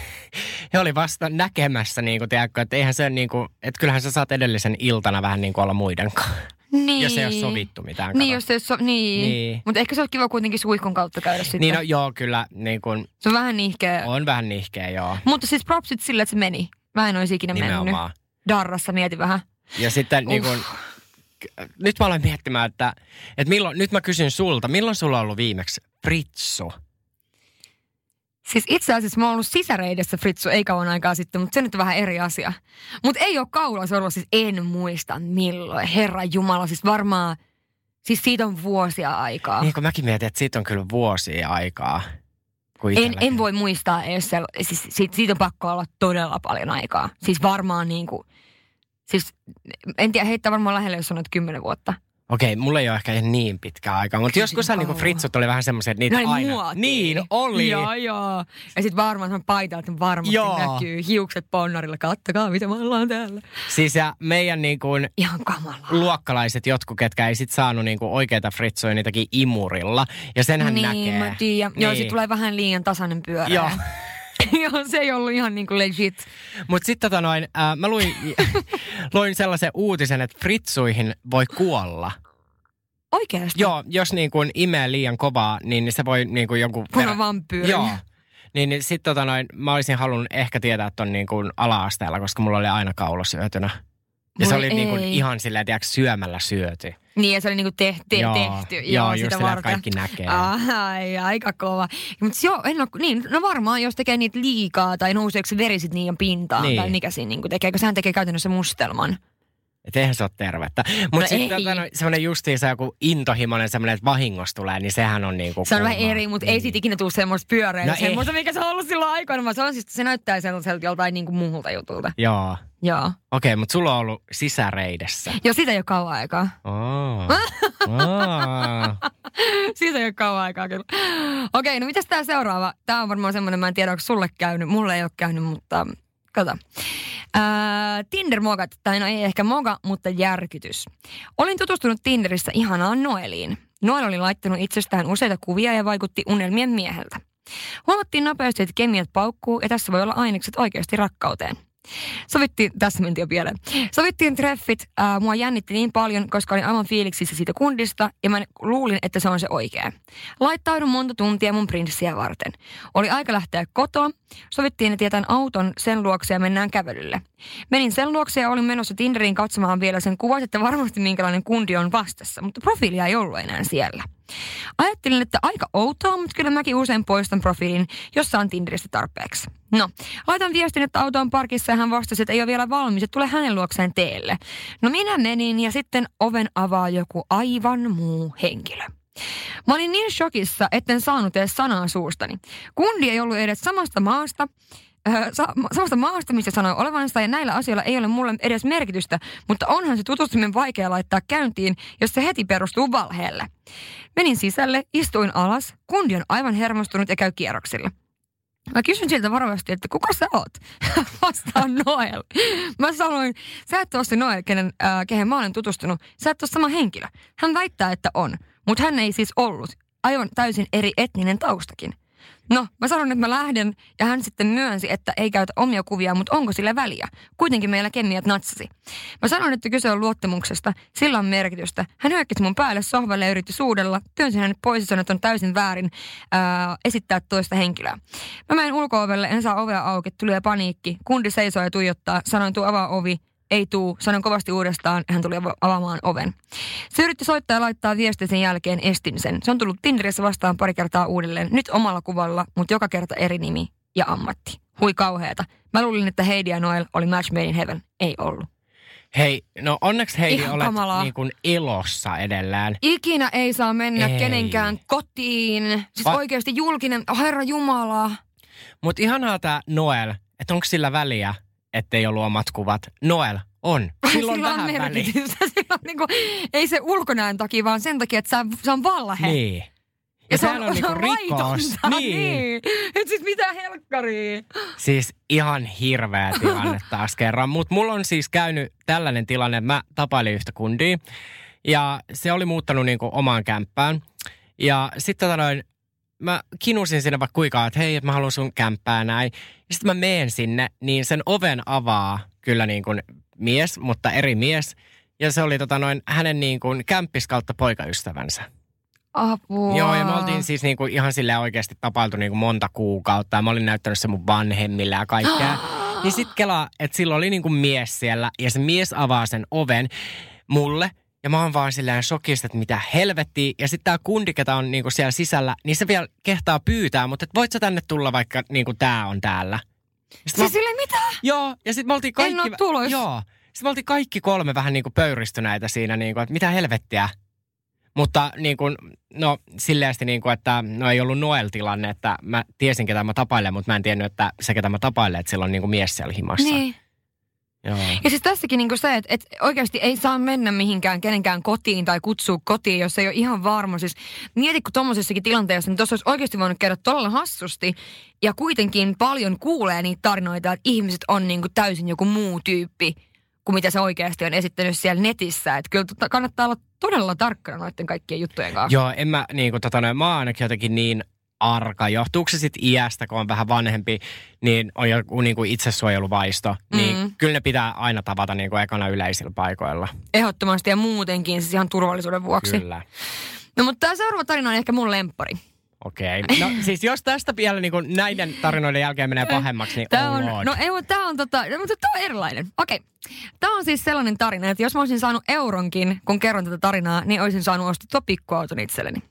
he oli vasta näkemässä, niin kuin, tiedätkö, että eihän se niin kuin, että kyllähän sä saat edellisen iltana vähän niin kuin olla muiden kanssa. Niin. Jos ei ole sovittu mitään. Niin, kato. jos ei ole so- niin. Niin. niin. Mutta ehkä se olisi kiva kuitenkin suihkun kautta käydä sitten. Niin no joo, kyllä niin kuin, Se on vähän nihkeä. on vähän nihkeä, joo. Mutta siis propsit sille, että se meni. Mä en olisi ikinä Nimenomaan. mennyt. Darrassa mieti vähän. Ja sitten niin kuin, nyt mä olen miettimään, että, että milloin, nyt mä kysyn sulta, milloin sulla on ollut viimeksi fritsu? Siis itse asiassa mä oon ollut sisäreidessä Fritsu ei kauan aikaa sitten, mutta se nyt on vähän eri asia. Mutta ei ole kaulasorva, siis en muista milloin. Herra Jumala, siis varmaan, siis siitä on vuosia aikaa. Niin kuin mäkin mietin, että siitä on kyllä vuosia aikaa. kun En, en voi muistaa edes, sel- siis siitä, siitä on pakko olla todella paljon aikaa. Siis varmaan niin kuin, siis en tiedä, heittää varmaan lähelle, jos sanoit kymmenen vuotta. Okei, mulla ei ole ehkä ihan niin pitkä aika, mutta joskus niinku fritsut oli vähän semmoisia, että niitä oli aina... muotia. Niin, oli. Joo, joo. Ja sitten varmaan se paita, että varmasti Joo. näkyy hiukset ponnarilla. Kattokaa, mitä me ollaan täällä. Siis ja meidän niin kuin Ihan kamalaa. luokkalaiset jotkut, ketkä ei sit saanut niin kuin oikeita fritsoja, niitäkin imurilla. Ja senhän niin, näkee. mä tiedän. Joo, sit tulee vähän liian tasainen pyörä. Joo. [LAUGHS] [LAUGHS] Joo, se ei ollut ihan niin kuin legit. Mutta sitten tota noin, äh, mä luin, [LAUGHS] luin sellaisen uutisen, että fritsuihin voi kuolla. Oikeasti? Joo, jos niin kuin imee liian kovaa, niin se voi niin kuin jonkun... Kun on vampyyri. Joo. Niin, niin sitten tota noin, mä olisin halunnut ehkä tietää ton niin kuin ala-asteella, koska mulla oli aina kaulo syötynä. Ja se Voi oli niin kuin ihan silleen, tiedätkö, syömällä syöty. Niin, ja se oli niinku te- te- Joo, tehty. joo, just sitä varten. kaikki näkee. Ai, aika kova. Mutta joo, en ole, niin, no varmaan jos tekee niitä liikaa tai nouseeko se veri sit niiden pintaan Niin. tai mikä siinä niinku tekee, kun sehän tekee käytännössä mustelman. Että eihän se ole tervettä. Mutta No sitten tota, noin, semmoinen justiinsa joku intohimoinen semmoinen, että vahingossa tulee, niin sehän on niinku Se on vähän eri, mutta ei siitä ikinä tule semmoista pyöreä. No No semmoista, mikä se on ollut silloin aikoina. vaan Se, on siis, se näyttää sellaiselta joltain niinku muulta jutulta. Joo. Joo. Okei, okay, mutta sulla on ollut sisäreidessä. Joo, siitä ei ole kauan aikaa. Oh. [LAUGHS] oh. Siitä ei ole kauan aikaa kyllä. Okei, no mitäs tää seuraava? Tää on varmaan semmoinen, mä en tiedä, onko sulle käynyt. Mulle ei ole käynyt, mutta kato. Ää, Tinder-mogat, tai no ei ehkä moga, mutta järkytys. Olin tutustunut Tinderissä ihanaan Noeliin. Noel oli laittanut itsestään useita kuvia ja vaikutti unelmien mieheltä. Huomattiin nopeasti, että kemiat paukkuu ja tässä voi olla ainekset oikeasti rakkauteen. Sovittiin, tässä mentiin jo pieleen. Sovittiin treffit. Ää, mua jännitti niin paljon, koska olin aivan fiiliksissä siitä kundista ja mä luulin, että se on se oikea. Laittaudun monta tuntia mun prinssiä varten. Oli aika lähteä kotoa. Sovittiin, että jätän auton sen luokse ja mennään kävelylle. Menin sen luokse ja olin menossa Tinderiin katsomaan vielä sen kuvat, että varmasti minkälainen kundi on vastassa, mutta profiilia ei ollut enää siellä. Ajattelin, että aika outoa, mutta kyllä mäkin usein poistan profiilin, jos saan Tinderistä tarpeeksi. No, laitan viestin, että auto on parkissa ja hän vastasi, että ei ole vielä valmis, että tule hänen luokseen teelle. No minä menin ja sitten oven avaa joku aivan muu henkilö. Mä olin niin shokissa, etten saanut edes sanaa suustani. Kundi ei ollut edes samasta maasta, äh, sa- ma- samasta maasta, missä sanoi olevansa, ja näillä asioilla ei ole mulle edes merkitystä, mutta onhan se tutustuminen vaikea laittaa käyntiin, jos se heti perustuu valheelle. Menin sisälle, istuin alas, kundi on aivan hermostunut ja käy kierroksilla. Mä kysyn siltä varovasti, että kuka sä oot? [LAUGHS] Vastaan Noel. Mä sanoin, sä et ole se Noel, kenen, äh, kehen mä olen tutustunut. Sä et ole sama henkilö. Hän väittää, että on, mutta hän ei siis ollut. Aivan täysin eri etninen taustakin. No, mä sanoin, että mä lähden ja hän sitten myönsi, että ei käytä omia kuvia, mutta onko sillä väliä? Kuitenkin meillä kemiat natsasi. Mä sanoin, että kyse on luottamuksesta, sillä on merkitystä. Hän hyökkäsi mun päälle sohvalle ja yritti suudella, työnsi hänet pois ja sanoi, että on täysin väärin ää, esittää toista henkilöä. Mä menen ulko-ovelle, en saa ovea auki, tulee paniikki. Kundi seisoo ja tuijottaa, sanoin tuu avaa ovi, ei tuu, sanoin kovasti uudestaan, hän tuli ava- avaamaan oven. Se yritti soittaa ja laittaa viestin sen jälkeen, estin sen. Se on tullut Tinderissä vastaan pari kertaa uudelleen, nyt omalla kuvalla, mutta joka kerta eri nimi. ja ammatti. Hui kauheeta. Mä luulin, että Heidi ja Noel oli match made in heaven. Ei ollut. Hei, no onneksi Heidi Ihan olet kamalaa. niin kuin elossa edellään. Ikinä ei saa mennä Ei. kenenkään kotiin. Siis Va- oikeasti julkinen, oh, herra jumala. Mutta ihanaa tämä Noel, että onko sillä väliä, ettei ollut omat kuvat. Noel, [LAUGHS] on. Sillä on merkitystä. [LAUGHS] Sillä niinku, ei se ulkonäön takia, vaan sen takia, että se on valhe. Niin. Ja, Ja se on, on, niinku rikos. Niin. niin. Et siis mitä helkkaria. Siis ihan hirveä tilanne taas kerran. Mutta mulla on siis käynyt tällainen tilanne, että mä tapailin yhtä kundia. Ja se oli muuttanut niinku omaan kämppään. Ja sitten tota noin, mä kinusin sinne vaikka kuinka, että hei, että mä haluan sun kämppää näin. Ja sitten mä meen sinne, niin sen oven avaa kyllä niin kuin mies, mutta eri mies. Ja se oli tota noin hänen niin kuin kämppis kautta poikaystävänsä. Apua. Joo, ja me oltiin siis niinku ihan silleen oikeasti tapailtu niinku monta kuukautta. Ja mä olin näyttänyt se mun vanhemmille ja kaikkea. [GASPS] niin sit kelaa, että sillä oli niinku mies siellä. Ja se mies avaa sen oven mulle. Ja mä oon vaan silleen shokista, että mitä helvettiä. Ja sitten tää kundi, ketä on niinku siellä sisällä, niin se vielä kehtaa pyytää. Mutta et voit sä tänne tulla, vaikka niinku tää on täällä. Ja sit Siis sille mitä? Joo, ja sitten me oltiin kaikki... oo tulos. Joo. Sitten me oltiin kaikki kolme vähän niin kuin pöyristyneitä siinä, niin kuin, että mitä helvettiä. Mutta niin kuin, no silleesti niin kuin, että no ei ollut Noel-tilanne, että mä tiesin ketä mä tapailen, mutta mä en tiennyt, että se ketä mä tapailen, että sillä on niin kuin mies siellä himassa. Niin. Joo. Ja siis tässäkin niinku se, että, että oikeasti ei saa mennä mihinkään kenenkään kotiin tai kutsua kotiin, jos ei ole ihan varma. Siis mieti, kun tuommoisessakin tilanteessa, niin tuossa olisi oikeasti voinut käydä todella hassusti. Ja kuitenkin paljon kuulee niitä tarinoita, että ihmiset on niinku täysin joku muu tyyppi kuin mitä se oikeasti on esittänyt siellä netissä. Että kyllä tota kannattaa olla todella tarkkana noiden kaikkien juttujen kanssa. Joo, en mä niin kuin, tota, mä oon ainakin jotenkin niin arka. Johtuuko se sitten iästä, kun on vähän vanhempi, niin on joku niin kuin itsesuojeluvaisto. Niin Mm. kyllä ne pitää aina tavata niin kuin ekana yleisillä paikoilla. Ehdottomasti ja muutenkin siis ihan turvallisuuden vuoksi. Kyllä. No mutta tämä seuraava tarina on ehkä mun lemppari. Okei. No siis jos tästä vielä niin kuin näiden tarinoiden jälkeen menee pahemmaksi, niin Tää oh on, lord. no ei, mutta tää on, tota, no, mutta tää on erilainen. Okei. Tämä on siis sellainen tarina, että jos mä olisin saanut euronkin, kun kerron tätä tarinaa, niin olisin saanut ostettua pikkuauton itselleni.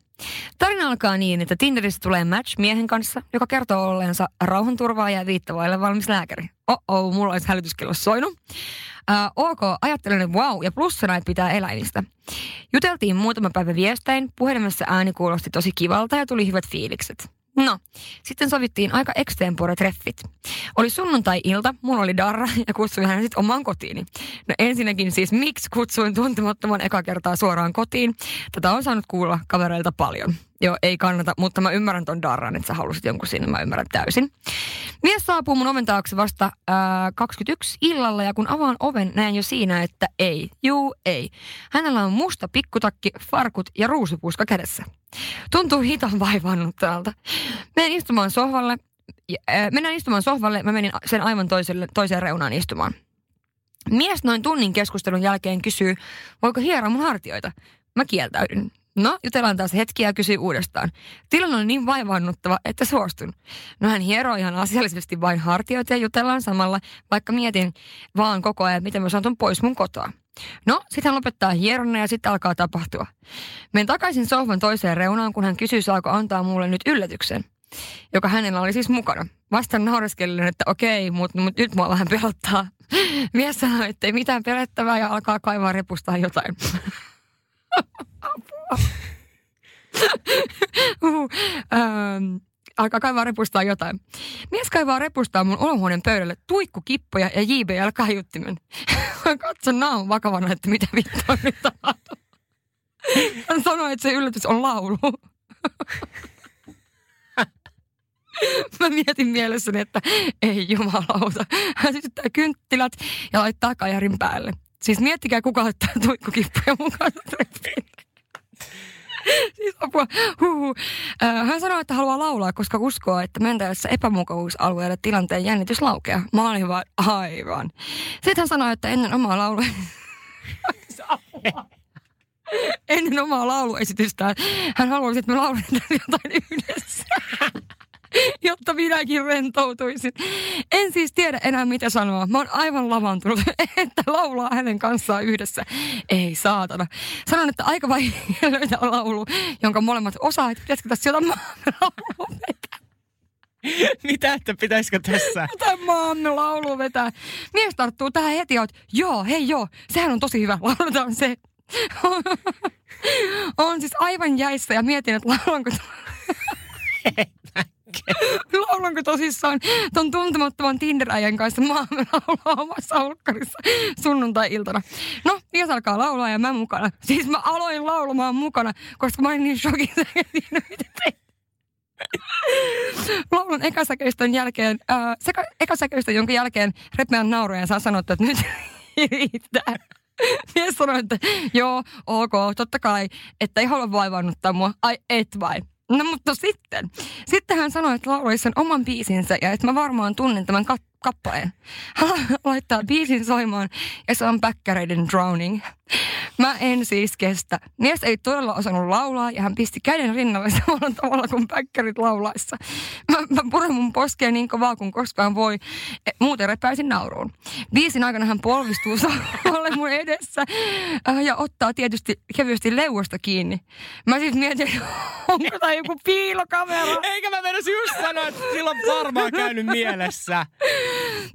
Tarina alkaa niin, että Tinderissä tulee match miehen kanssa, joka kertoo olleensa rauhanturvaaja ja viittavaille valmis lääkäri. Oh-oh, mulla olisi hälytyskello soinut. Uh, ok, ajattelen, että wow, ja plussana, että pitää eläimistä. Juteltiin muutama päivä viestein, puhelimessa ääni kuulosti tosi kivalta ja tuli hyvät fiilikset. No, sitten sovittiin aika extempore-treffit. Oli sunnuntai-ilta, mulla oli darra ja kutsuin hänet sitten omaan kotiini. No ensinnäkin siis, miksi kutsuin tuntemattoman eka kertaa suoraan kotiin? Tätä on saanut kuulla kavereilta paljon. Joo, ei kannata, mutta mä ymmärrän ton darran, että sä halusit jonkun sinne, mä ymmärrän täysin. Mies saapuu mun oven taakse vasta ää, 21 illalla ja kun avaan oven, näen jo siinä, että ei, juu, ei. Hänellä on musta pikkutakki, farkut ja ruusupuuska kädessä. Tuntuu hitaan vaivaannuttavalta. Menen istumaan sohvalle. ää, Mennään istumaan sohvalle. Mä menin sen aivan toiselle, toiseen reunaan istumaan. Mies noin tunnin keskustelun jälkeen kysyy, voiko hieroa mun hartioita. Mä kieltäydyn. No, jutellaan taas hetki ja kysyy uudestaan. Tilanne on niin vaivaannuttava, että suostun. No hän hieroo ihan asiallisesti vain hartioita ja jutellaan samalla, vaikka mietin vaan koko ajan, miten mä saan ton pois mun kotoa. No, sitten hän lopettaa hieronna ja sitten alkaa tapahtua. Menen takaisin sohvan toiseen reunaan, kun hän kysyy, saako antaa mulle nyt yllätyksen, joka hänellä oli siis mukana. Vastaan naureskellen, että okei, mutta mut nyt mua vähän pelottaa. Mies sanoi, että ei mitään pelättävää ja alkaa kaivaa repustaa jotain. [LAUGHS] Uhu. [LAUGHS] Ähm, alkaa kaivaa repustaa jotain. Mies kaivaa repustaa mun olohuoneen pöydälle tuikkukippoja ja JBL-kaiuttimen. [LAUGHS] Katson naamun vakavana, että mitä vittua nyt. Hän sanoi, että se yllätys on laulu. [LAUGHS] Mä mietin mielessäni, että ei jumalauta. Hän sytyttää kynttilät ja laittaa kajarin päälle. Siis miettikää, kuka laittaa tuikkukippoja mukaan treffiin. [LAUGHS] Siis apua. Huhu. Äh, Hän sanoi, että haluaa laulaa, koska uskoo, että mentäessä epämukavuusalueelle tilanteen jännitys laukeaa. Mä olin vaan aivan. Sitten hän sanoi, että ennen omaa laulua... [LAUGHS] ennen omaa lauluesitystään hän haluaisi, että me lauletaan jotain yhdessä. [LAUGHS] [LAUGHS] jotta minäkin rentoutuisin. En siis tiedä enää mitä sanoa. Mä oon aivan lavantunut, [LAUGHS] että laulaa hänen kanssaan yhdessä. Ei saatana. Sanon, että aika vaikea [LAUGHS] löytää laulu, jonka molemmat osaa, että pitäisikö tässä jotain laulua vetää. Mitä, että pitäisikö tässä? Jotain maamme laulu vetää. Mies tarttuu tähän heti, että joo, hei joo, sehän on tosi hyvä, lauletaan se. on siis aivan jäissä ja mietin, että laulanko, [LAUGHS] laulanko tosissaan ton tuntemattoman Tinder-äijän kanssa maamme laulaa omassa olkkarissa sunnuntai-iltana. No, mies alkaa laulaa ja mä mukana. Siis mä aloin laulamaan mukana, koska mä olin niin shokissa, että mitä tehdä. Laulun ekasäkeistön jälkeen, äh, seka, ekasäkeistön, jonka jälkeen repeän nauroja ja saa sanoa, että nyt [LAUGHS] riittää. Mies sanoi, että joo, ok, totta kai, että ei halua vaivannuttaa mua. Ai et vai? No mutta sitten. Sitten hän sanoi, että laulaisi sen oman biisinsä ja että mä varmaan tunnen tämän kat- kappaleen. Hän laittaa biisin soimaan ja se on Bäkkäreiden Drowning. [LAUGHS] Mä en siis kestä. Mies ei todella osannut laulaa ja hän pisti käden rinnalle [LAUGHS] samalla tavalla kuin Bäkkärit laulaessa. Mä, mä puren mun poskea niin kovaa kuin koskaan voi, e, muuten repäisin nauruun. Biisin aikana hän polvistuu [LAUGHS] sohvalle mun edessä äh, ja ottaa tietysti kevyesti leuasta kiinni. Mä siis mietin, onko tämä joku piilokamera. Eikä mä mennä just sanoa, että sillä on varmaan käynyt mielessä.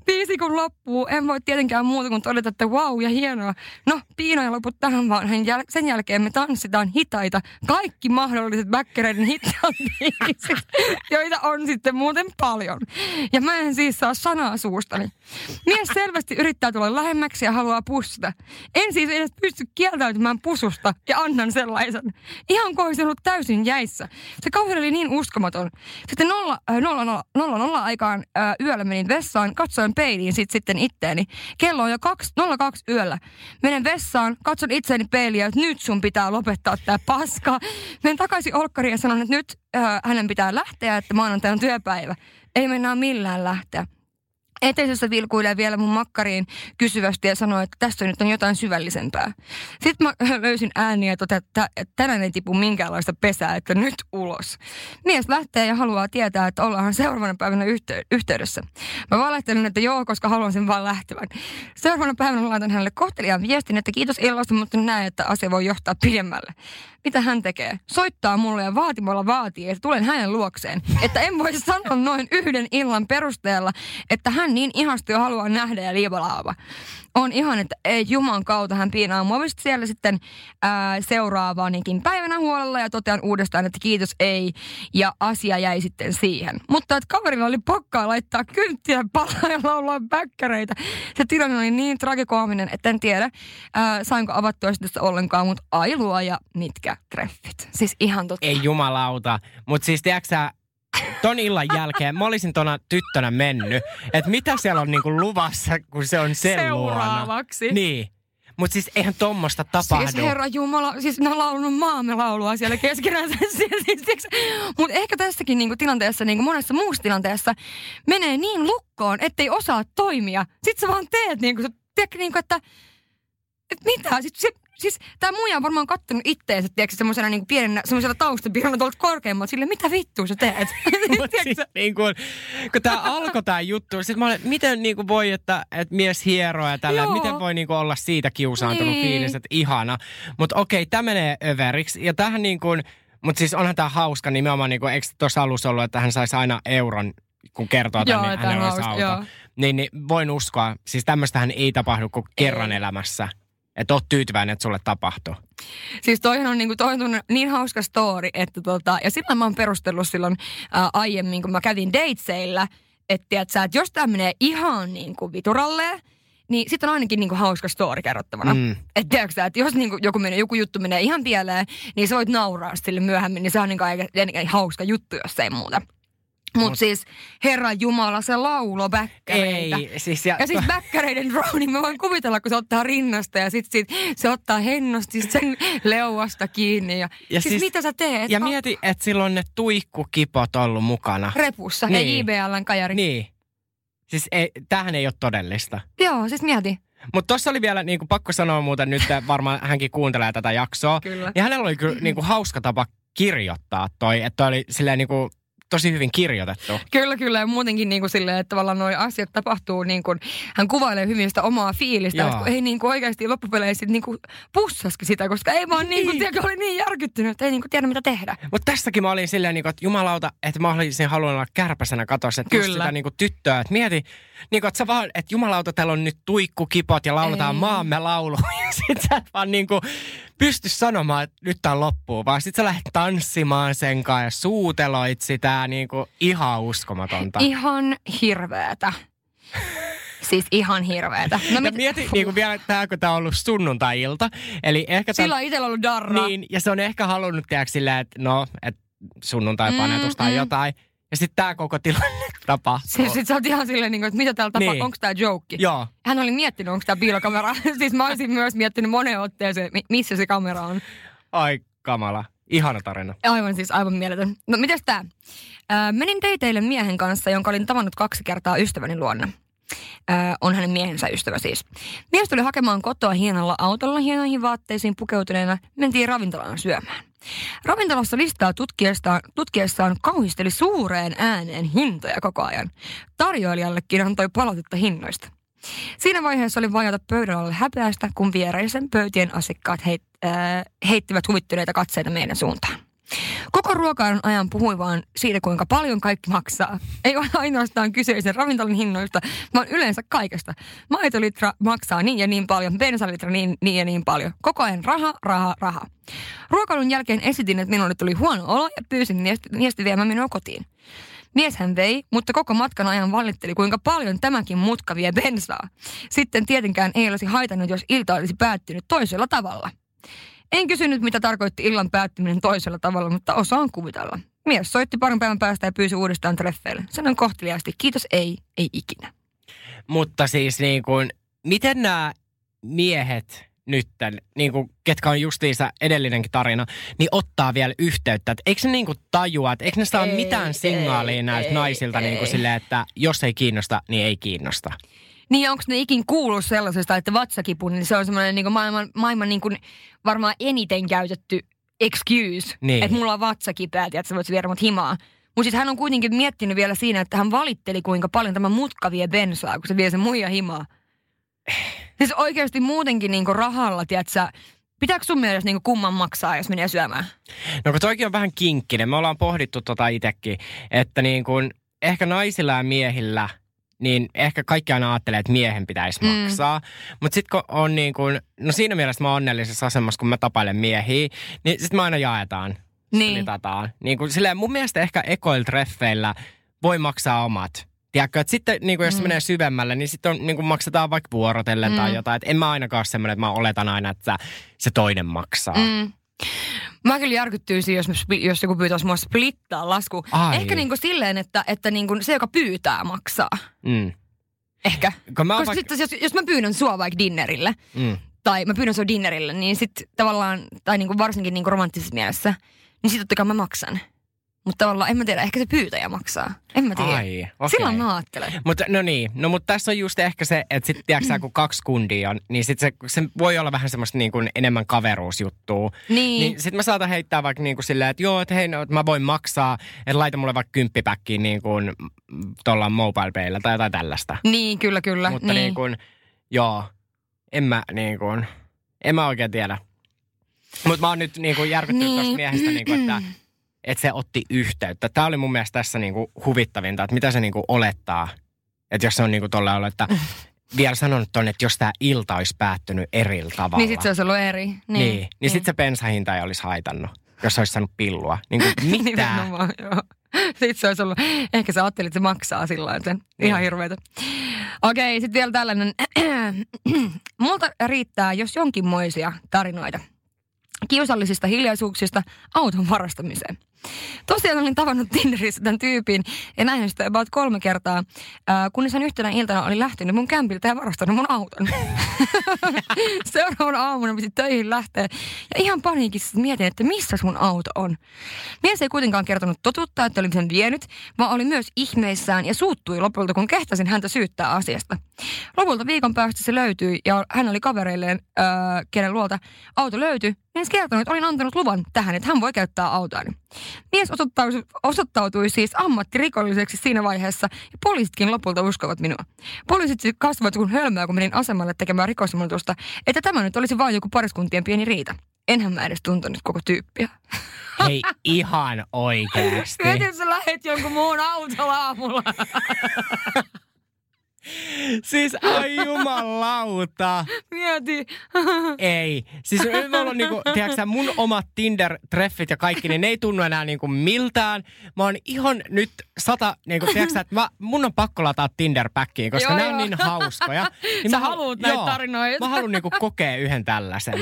Biisi kun loppuu, en voi tietenkään muuta kuin todeta, että wow ja hienoa. No, Piino ei lopu tähän vaan. Hän jäl- sen jälkeen me tanssitaan hitaita, kaikki mahdolliset bäkkäreiden hitaat [LAUGHS] joita on sitten muuten paljon. Ja mä en siis saa sanaa suustani. Mies selvästi yrittää tulla lähemmäksi ja haluaa pussata. En siis edes pysty kieltäytymään pususta ja annan sellaisen. Ihan kuin olisi ollut täysin jäissä. Se kaveri oli niin uskomaton. Sitten nolla, äh, nolla, nolla, nolla, nolla aikaan äh, yöllä menin vessaan, katsoin peiliin sit sitten itteeni. Kello on jo kaksi, 02 yöllä. Menen vessaan, katson itseäni peiliä, että nyt sun pitää lopettaa tää paska. Menen takaisin olkkariin ja sanon, että nyt äh, hänen pitää lähteä, että maanantaina on työpäivä. Ei mennä millään lähteä. Eteisessä vilkuilee vielä mun makkariin kysyvästi ja sanoi, että tästä nyt on jotain syvällisempää. Sitten mä [LAUGHS] löysin ääniä että tänään ei tipu minkäänlaista pesää, että nyt ulos. Mies lähtee ja haluaa tietää, että ollaan seuraavana päivänä yhtey- yhteydessä. Mä valehtelen, että joo, koska haluan sen vaan lähtevän. Seuraavana päivänä laitan hänelle kohteliaan viestin, että kiitos illasta, mutta näen, että asia voi johtaa pidemmälle. Mitä hän tekee? Soittaa mulle ja vaatimalla vaatii, että tulen hänen luokseen. Että en voi sanoa noin yhden illan perusteella, että hän niin ihastui ja haluaa nähdä ja liipalaava. On ihan, että ei Juman kautta hän piinaa Sitten siellä sitten ää, seuraavaanikin päivänä huolella ja totean uudestaan, että kiitos ei. Ja asia jäi sitten siihen. Mutta että kaverilla oli pakkaa laittaa kynttiä palaa ja laulaa bäkkäreitä. Se tilanne oli niin tragikoominen, että en tiedä ää, sainko avattua tässä ollenkaan, mutta ai luoja, mitkä treffit. Siis ihan totta. Ei jumalauta. Mutta siis tiedätkö ton illan jälkeen mä olisin tuona tyttönä mennyt, että mitä siellä on niinku luvassa, kun se on sen luona. Seuraavaksi. Niin. Mutta siis eihän tommosta tapahdu. Siis herra Jumala, siis ne on laulunut maamme laulua siellä keskenään. [LAUGHS] siis, Mutta ehkä tässäkin niinku tilanteessa, niinku monessa muussa tilanteessa, menee niin lukkoon, ettei osaa toimia. Sitten sä vaan teet niinku, tiedätkö, niinku että, että mitä? Sitten se, siis tämä muija on varmaan kattonut itteensä, tiedätkö, semmoisena niinku pienenä, semmoisella taustapirona tuolta korkeammalta, sille mitä vittua sä teet? [LAUGHS] [LAUGHS] Siis, niin kun, kun tämä alkoi tämä juttu, sit mä olin, miten niin kuin voi, että, että mies hieroo ja tällä, Joo. miten voi niin kuin olla siitä kiusaantunut Niin. fiilis, että ihana. Mutta okei, tämä menee överiksi. Ja tähän niin kuin, mutta siis onhan tämä hauska nimenomaan, niin kuin, eikö tuossa alussa ollut, että hän saisi aina euron, kun kertoo Joo, tänne, että on hänellä olisi auto. joo. Niin, niin voin uskoa, siis tämmöistähän ei tapahdu kuin kerran elämässä. Että oot tyytyväinen, että sulle tapahtuu. Siis toihan on niinku, toi on niin hauska story, että tota, ja silloin mä oon perustellut silloin ää, aiemmin, kun mä kävin dateseillä, että, sä, että jos tää menee ihan niinku vituralle, niin sitten on ainakin niinku hauska story kerrottavana. Mm. Että tiedätkö sä, että jos niinku joku, menee, joku juttu menee ihan pieleen, niin sä voit nauraa sille myöhemmin, niin se on niinku aika, aika hauska juttu, jos ei muuta. Mutta Mut, siis, Herra Jumala, se laulo bäkkäreitä. Ei, siis ja, Ja siis bäkkäreiden [LAUGHS] drone, mä voin kuvitella, kun se ottaa rinnasta ja sit, sit se ottaa hennosti sen [LAUGHS] leuasta kiinni. Ja, ja siis, siis, mitä sä teet? Ja Ah, mieti, että silloin ne tuikkukipot ollut mukana. Repussa Niin. ja JBLn kajari. Niin. Siis ei, tämähän ei ole todellista. Joo, siis mieti. Mutta tuossa oli vielä niinku, pakko sanoa muuten nyt, varmaan hänkin kuuntelee tätä jaksoa. Kyllä. Ja hänellä oli kyllä niinku, hauska tapa kirjoittaa toi, että toi oli silleen niinku, tosi hyvin kirjoitettu. Kyllä, kyllä. Ja muutenkin niin kuin silleen, että tavallaan nuo asiat tapahtuu niin kuin, hän kuvailee hyvin sitä omaa fiilistä. Että kun ei niin kuin oikeasti loppupeleissä niin kuin pussaskin sitä, koska ei vaan niin kuin, tiedä, oli niin järkyttynyt, että ei niin kuin tiedä mitä tehdä. Mutta tässäkin mä olin silleen, niin kuin, että jumalauta, että mä olisin halunnut olla kärpäsenä katossa. Että Kyllä. sitä niin kuin, tyttöä, että mieti, niin kuin, että sä vaan, että jumalauta, täällä on nyt tuikkukipot ja lauletaan Ei. maamme laulu. [LAUGHS] Ja sit sä et vaan niin kuin, pysty sanomaan, että nyt tää loppuu, vaan sit sä lähdet tanssimaan sen kanssa ja suuteloit sitä niin kuin, ihan uskomatonta. Ihan hirveetä. [LAUGHS] Siis ihan hirveetä. No mit... mieti niin kuin vielä tää, kun tää on ollut sunnuntai-ilta. Eli ehkä Sillä on itsellä ollut darra. Niin, ja se on ehkä halunnut tiedätkö silleen, että no, että sunnuntai-panetus tai Mm, mm. jotain. Ja sitten tämä koko tilanne [LAUGHS] tapahtuu. Siis sit sä oot ihan silleen, niin kuin, että mitä täällä tapahtuu, Niin. onko tää joke? Joo. Hän oli miettinyt, onko tämä piilokamera. [LAUGHS] siis mä olisin myös miettinyt moneen otteeseen, mi- missä se kamera on. Ai kamala. Ihana tarina. Aivan siis, aivan mieletön. No mitäs tää? Äh, menin teiteille miehen kanssa, jonka olin tavannut kaksi kertaa ystäväni luona. Äh, on hänen miehensä ystävä siis. Mies tuli hakemaan kotoa hienolla autolla hienoihin vaatteisiin pukeutuneena. Mentiin ravintolaan syömään. Ravintolassa listaa tutkiessaan, tutkiessaan kauhisteli suureen ääneen hintoja koko ajan. Tarjoilijallekin antoi palautetta hinnoista. Siinä vaiheessa oli vajata pöydän alle häpeästä, kun viereisen pöytien asiakkaat heit, äh, heittivät huvittuneita katseita meidän suuntaan. Koko ruokailun ajan puhui vaan siitä, kuinka paljon kaikki maksaa. Ei ole ainoastaan kyseisen ravintolan hinnoista, vaan yleensä kaikesta. Maitolitra maksaa niin ja niin paljon, bensalitra niin, niin ja niin paljon. Koko ajan raha, raha, raha. Ruokailun jälkeen esitin, että minulle tuli huono olo ja pyysin miestä viemään minua kotiin. Mies hän vei, mutta koko matkan ajan valitteli, kuinka paljon tämäkin mutka vie bensaa. Sitten tietenkään ei olisi haitannut, jos ilta olisi päättynyt toisella tavalla. En kysynyt, mitä tarkoitti illan päättyminen toisella tavalla, mutta osaan kuvitella. Mies soitti parin päivän päästä ja pyysi uudestaan treffeille. Sanoin kohteliaasti, kiitos ei, ei ikinä. Mutta siis niin kuin, miten nämä miehet nytten, niin kuin, ketkä on justiinsa edellinenkin tarina, niin ottaa vielä yhteyttä. Et eikö ne niin kuin tajua, että eikö ne saa Ei, mitään signaalia ei, näiltä ei, naisilta niin kuin ei. silleen, että jos ei kiinnosta, niin ei kiinnosta. Niin onko ne ikin kuullut sellaisesta, että vatsakipu, niin se on semmoinen niin maailman, maailman niin kuin varmaan eniten käytetty excuse. Niin. Että mulla on vatsakipeä, että sä voit viedä mut himaa. Mutta siis hän on kuitenkin miettinyt vielä siinä, että hän valitteli, kuinka paljon tämä mutka vie bensaa, kun se vie sen muija himaa. Siis oikeasti muutenkin niin rahalla, tiedätkö, pitääkö sun mielestä niin kumman maksaa, jos menee syömään? No kun toikin on vähän kinkkinen. Me ollaan pohdittu tota itsekin, että niin kuin ehkä naisilla ja miehillä, niin ehkä kaikki aina ajattelee, että miehen pitäisi Mm. maksaa. Mutta sitten kun on niin kuin, no siinä mielessä mä oon onnellisessa asemassa, kun mä tapailen miehiä, niin sitten me aina jaetaan. Niin. Niin kuin, silleen, mun mielestä ehkä ekoil treffeillä voi maksaa omat. Tiedätkö, että sitten niin kuin jos Mm. menee syvemmälle, niin sitten on, niin kuin maksetaan vaikka vuorotellen tai Mm. jotain. Et en mä ainakaan ole semmoinen, että mä oletan aina, että se toinen maksaa. Mm. Mä kyllä järkyttyisin, jos, jos joku pyytäisi mua splittaa lasku. Ai. Ehkä niinku silleen, että, että niinku se, joka pyytää, maksaa. Mm. Ehkä. Kun mä Koska vaikka- sitten jos, jos mä pyydän sua vaikka dinnerille, Mm. tai mä pyydän sua dinnerille, niin sitten tavallaan, tai niinku varsinkin niinku romanttisessa mielessä, niin sitten totta kai mä maksan. Mutta tavallaan, en mä tiedä, ehkä se pyytäjä maksaa. En mä tiedä. Ai, okei. Silloin mä ajattelen. Mutta no niin, no mutta tässä on just ehkä se, että sitten tiedätkö kun kaksi kundia on, niin sitten se, se voi olla vähän semmoista niin kuin enemmän kaveruusjuttua. Niin. Niin sitten mä saatan heittää vaikka niin kuin silleen, että joo, että hei, no, että mä voin maksaa, että laita mulle vaikka kymppipäkkiin niin kuin tuolla mobile tai jotain tällaista. Niin, kyllä, kyllä. Mutta niin. niin kuin, joo, en mä niin kuin, en mä oikein tiedä. Mutta mä oon nyt niin kuin järkyttynyt Niin. tuosta miehestä, niin kuin, että, että se otti yhteyttä. Tämä oli mun mielestä tässä niin kuin huvittavinta, että mitä se niin kuin olettaa. Että jos se on niin kuin tolle ollut, että [LAUGHS] vielä sanonut tonne, että jos tämä ilta olisi päättynyt eri tavalla. Niin sit se olisi ollut eri. Niin, Niin, niin, niin sitten se bensahinta ei olisi haitannut, jos olisi saanut pillua. Niin kuin, mitä? Joo. Sitten se olisi ollut, ehkä sä ajattelit, että se maksaa sillä sen. Niin. Ihan hirveetä. Okei, sitten vielä tällainen. [CLEARS THROAT] Multa riittää, jos jonkinmoisia tarinoita. Kiusallisista hiljaisuuksista auton varastamiseen. Tosiaan olin tavannut Tinderissä tämän tyypin ja näin sitä about kolme kertaa, ää, kunnes hän yhtenä iltana oli lähtenyt mun kämpiltä ja varastanut mun auton. [LAUGHS] Seuraavana aamuna piti töihin lähteä ja ihan paniikissa mietin, että missä mun auto on. Mies ei kuitenkaan kertonut totuutta, että olin sen vienyt, vaan oli myös ihmeissään ja suuttui lopulta, kun kehtasin häntä syyttää asiasta. Lopulta viikon päästä se löytyi ja hän oli kavereilleen, öö, kenen luolta auto löytyi, mies kertonut, että olin antanut luvan tähän, että hän voi käyttää autoani. Mies osoittautui, osoittautui siis ammattirikolliseksi siinä vaiheessa ja poliisitkin lopulta uskovat minua. Poliisit siis kasvoivat kun hölmöä, kun menin asemalle tekemään rikosilmoitusta, että tämä nyt olisi vain joku pariskuntien pieni riita. Enhän mä edes tuntenut koko tyyppiä. Hei, ihan oikeasti. [LAUGHS] Että sä lähet jonkun muun autolla aamulla. [LAUGHS] Siis ai jumalauta. Mieti. Ei. Siis nyt mulla on niinku, tiedätkö, mun omat Tinder-treffit ja kaikki, niin ne ei tunnu enää niinku miltään. Mä oon ihan nyt sata, niinku, tiedätkö, sä, että mä, mun on pakko lataa Tinder-päkkiin, koska Joo, ne on joo. niin hauskoja. Niin Sä mä halu- haluut näitä joo, tarinoita. Mä haluan niinku kokea yhden tällaisen.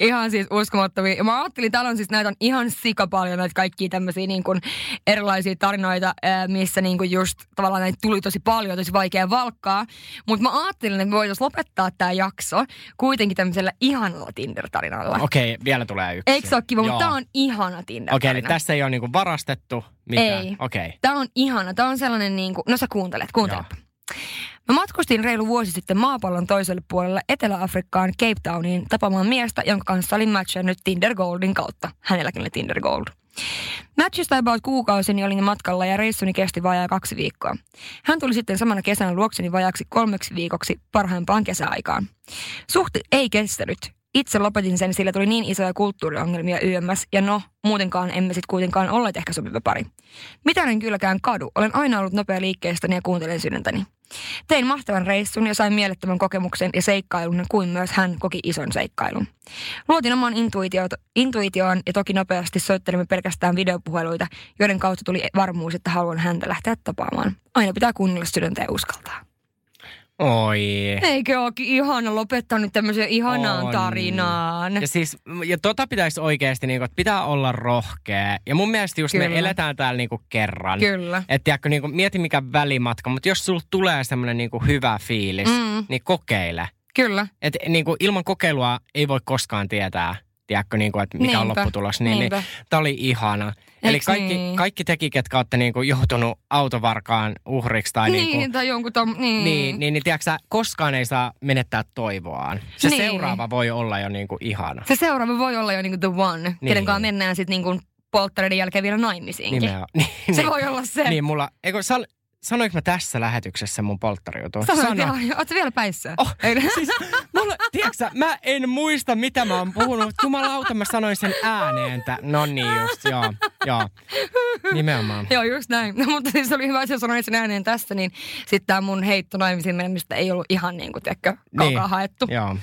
Ihan siis uskomattomia. Ja mä ajattelin, täällä on siis näitä on ihan sika paljon näitä kaikkia tämmöisiä niin kuin erilaisia tarinoita, missä niin kuin just tavallaan näitä tuli tosi paljon, tosi vaikea valkkaa. Mutta mä ajattelin, että me voitaisiin lopettaa tämä jakso kuitenkin tämmöisellä ihanalla Tinder-tarinalla. Okei, vielä tulee yksi. Eikö se ole kiva? Mutta Joo. tämä on ihana Tinder-tarina. Okei, eli tässä ei ole niinku varastettu mitään. Ei. Okei. Tämä on ihana. Tämä on sellainen niin kuin, no sä kuuntelet, kuuntelepa. Mä matkustin reilu vuosi sitten maapallon toiselle puolelle Etelä-Afrikkaan Cape Towniin tapaamaan miestä, jonka kanssa olin matchannut Tinder Goldin kautta. Hänelläkin oli Tinder Gold. Matchista about kuukausini olin matkalla ja reissuni kesti vajaa kaksi viikkoa. Hän tuli sitten samana kesänä luokseni vajaksi kolmeksi viikoksi parhaimpaan kesäaikaan. Suhti ei kestänyt. Itse lopetin sen, sillä tuli niin isoja kulttuuriongelmia YMS, ja no, muutenkaan emme sitten kuitenkaan olleet ehkä sopiva pari. Mitä en kylläkään kadu, olen aina ollut nopea liikkeestäni ja kuuntelen sydäntäni. Tein mahtavan reissun ja sain mielettömän kokemuksen ja seikkailun, kuin myös hän koki ison seikkailun. Luotin oman intuitio- intuitioon ja toki nopeasti soittelimme pelkästään videopuheluita, joiden kautta tuli varmuus, että haluan häntä lähteä tapaamaan. Aina pitää kuunnella sydäntä ja uskaltaa. Oi. Eikö olekin ihana lopettaa nyt tämmöisen ihanaan On. tarinaan? Ja siis, ja tota pitäisi oikeasti, niinku, että pitää olla rohkea. Ja mun mielestä just Kyllä. me eletään täällä niinku kerran. Kyllä. Että tiedätkö, niinku, mieti mikä välimatka, mutta jos sulla tulee semmoinen niinku hyvä fiilis, Mm. niin kokeile. Kyllä. Et niinku, ilman kokeilua ei voi koskaan tietää, tiedätkö, niinku, että mikä on Niinpä, lopputulos. Niin, niin, niinpä. tää oli ihana. Eli kaikki, niin? kaikki teki, ketkä olette niinku joutunut autovarkaan uhriksi tai Niin, niinku, tai jonkun tom, niin. niin, niin, niin tiedätkö, sä, koskaan ei saa menettää toivoaan. Se Niin. seuraava voi olla jo niinku ihana. Se seuraava voi olla jo niinku the one, niin. kenen kanssa mennään sitten niinku polttareiden jälkeen vielä naimisiinkin. Nimenomaan. [LAUGHS] Niin, Se niin. voi olla se. Niin mulla, eikö, sal, sanoinko mä tässä lähetyksessä mun polttarijutun? Sanoit, joo, joo. Ootko vielä päissä? Oh, [LAUGHS] siis, mulla, tiedätkö, sä, mä en muista mitä mä oon puhunut, mutta jumalauta mä sanoin sen ääneen, että no niin just, joo, joo, nimenomaan. Joo, just näin. No, mutta siis oli hyvä, että sä sanoit sen ääneen tässä, niin sitten tämä mun heitto naimisiin menemistä ei ollut ihan niin kuin, tiedätkö, kaukaa Niin, haettu. Joo.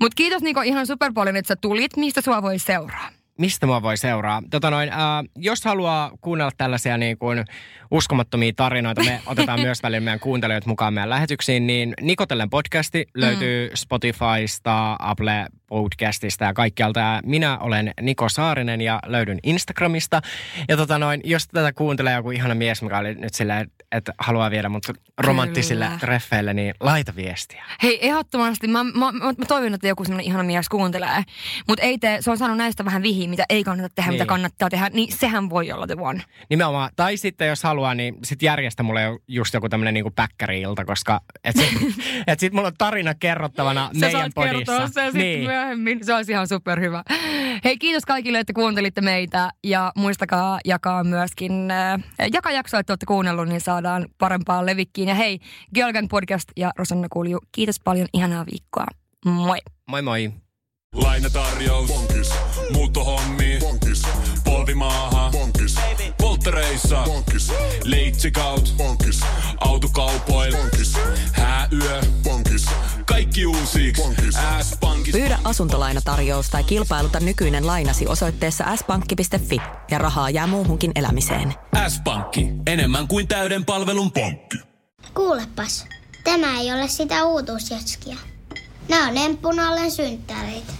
Mutta kiitos Niko ihan super paljon, että sä tulit. Mistä sua voi seuraa? Mistä mua voi seuraa? Tota noin, ää, jos haluaa kuunnella tällaisia niin kuin uskomattomia tarinoita, me [LAUGHS] otetaan myös välillä meidän kuuntelijoita mukaan meidän lähetyksiin, niin Nikotellen podcasti löytyy Mm. Spotifysta, Apple Podcastista ja kaikkialta. Ja minä olen Niko Saarinen ja löydyn Instagramista. Ja tota noin, jos tätä kuuntelee joku ihana mies, mikä oli nyt silleen, että haluaa viedä mut romanttisille Kyllä. treffeille, niin laita viestiä. Hei, ehdottomasti. Mä, mä, mä, mä toivon, että joku semmoinen ihana mies kuuntelee. Mutta ei tee, se on saanut näistä vähän vihiä, mitä ei kannata tehdä, Niin. mitä kannattaa tehdä. Niin sehän voi olla the one. Nimenomaan. Tai sitten jos haluaa, niin sit järjestä mulle just joku tämmönen niinku päkkäri-ilta, koska et sit, [LAUGHS] et sit mulla on tarina kerrottavana Sä meidän saat podissa. sen sitten niin. myöhemmin. Se olisi ihan superhyvä. Hei, kiitos kaikille, että kuuntelitte meitä. Ja muistakaa jakaa myöskin, äh, joka jakso, että olette kuunnellut, niin saadaan parempaa levikkiin. Ja hei, Georgan podcast ja Rosanna Kulju, kiitos paljon. Ihanaa viikkoa. Moi. Moi moi. Lainatarjous. Bonkis. Muuttohommi. Bonkis. Polvimaaha. Bonkis. Polttereissa. Bonkis. Leitsikaut. Bonkis. Autokaupoil. Bonkis. Hääyö. Bonkis. Kaikki uusi. S-pankki. Pyydä asuntolainatarjous tai kilpailuta nykyinen lainasi osoitteessa s-pankki.fi ja rahaa jää muuhunkin elämiseen. S-pankki. Enemmän kuin täyden palvelun pankki. Kuulepas, tämä ei ole sitä uutuusjatskia. Nämä on emppunallen synttäreitä.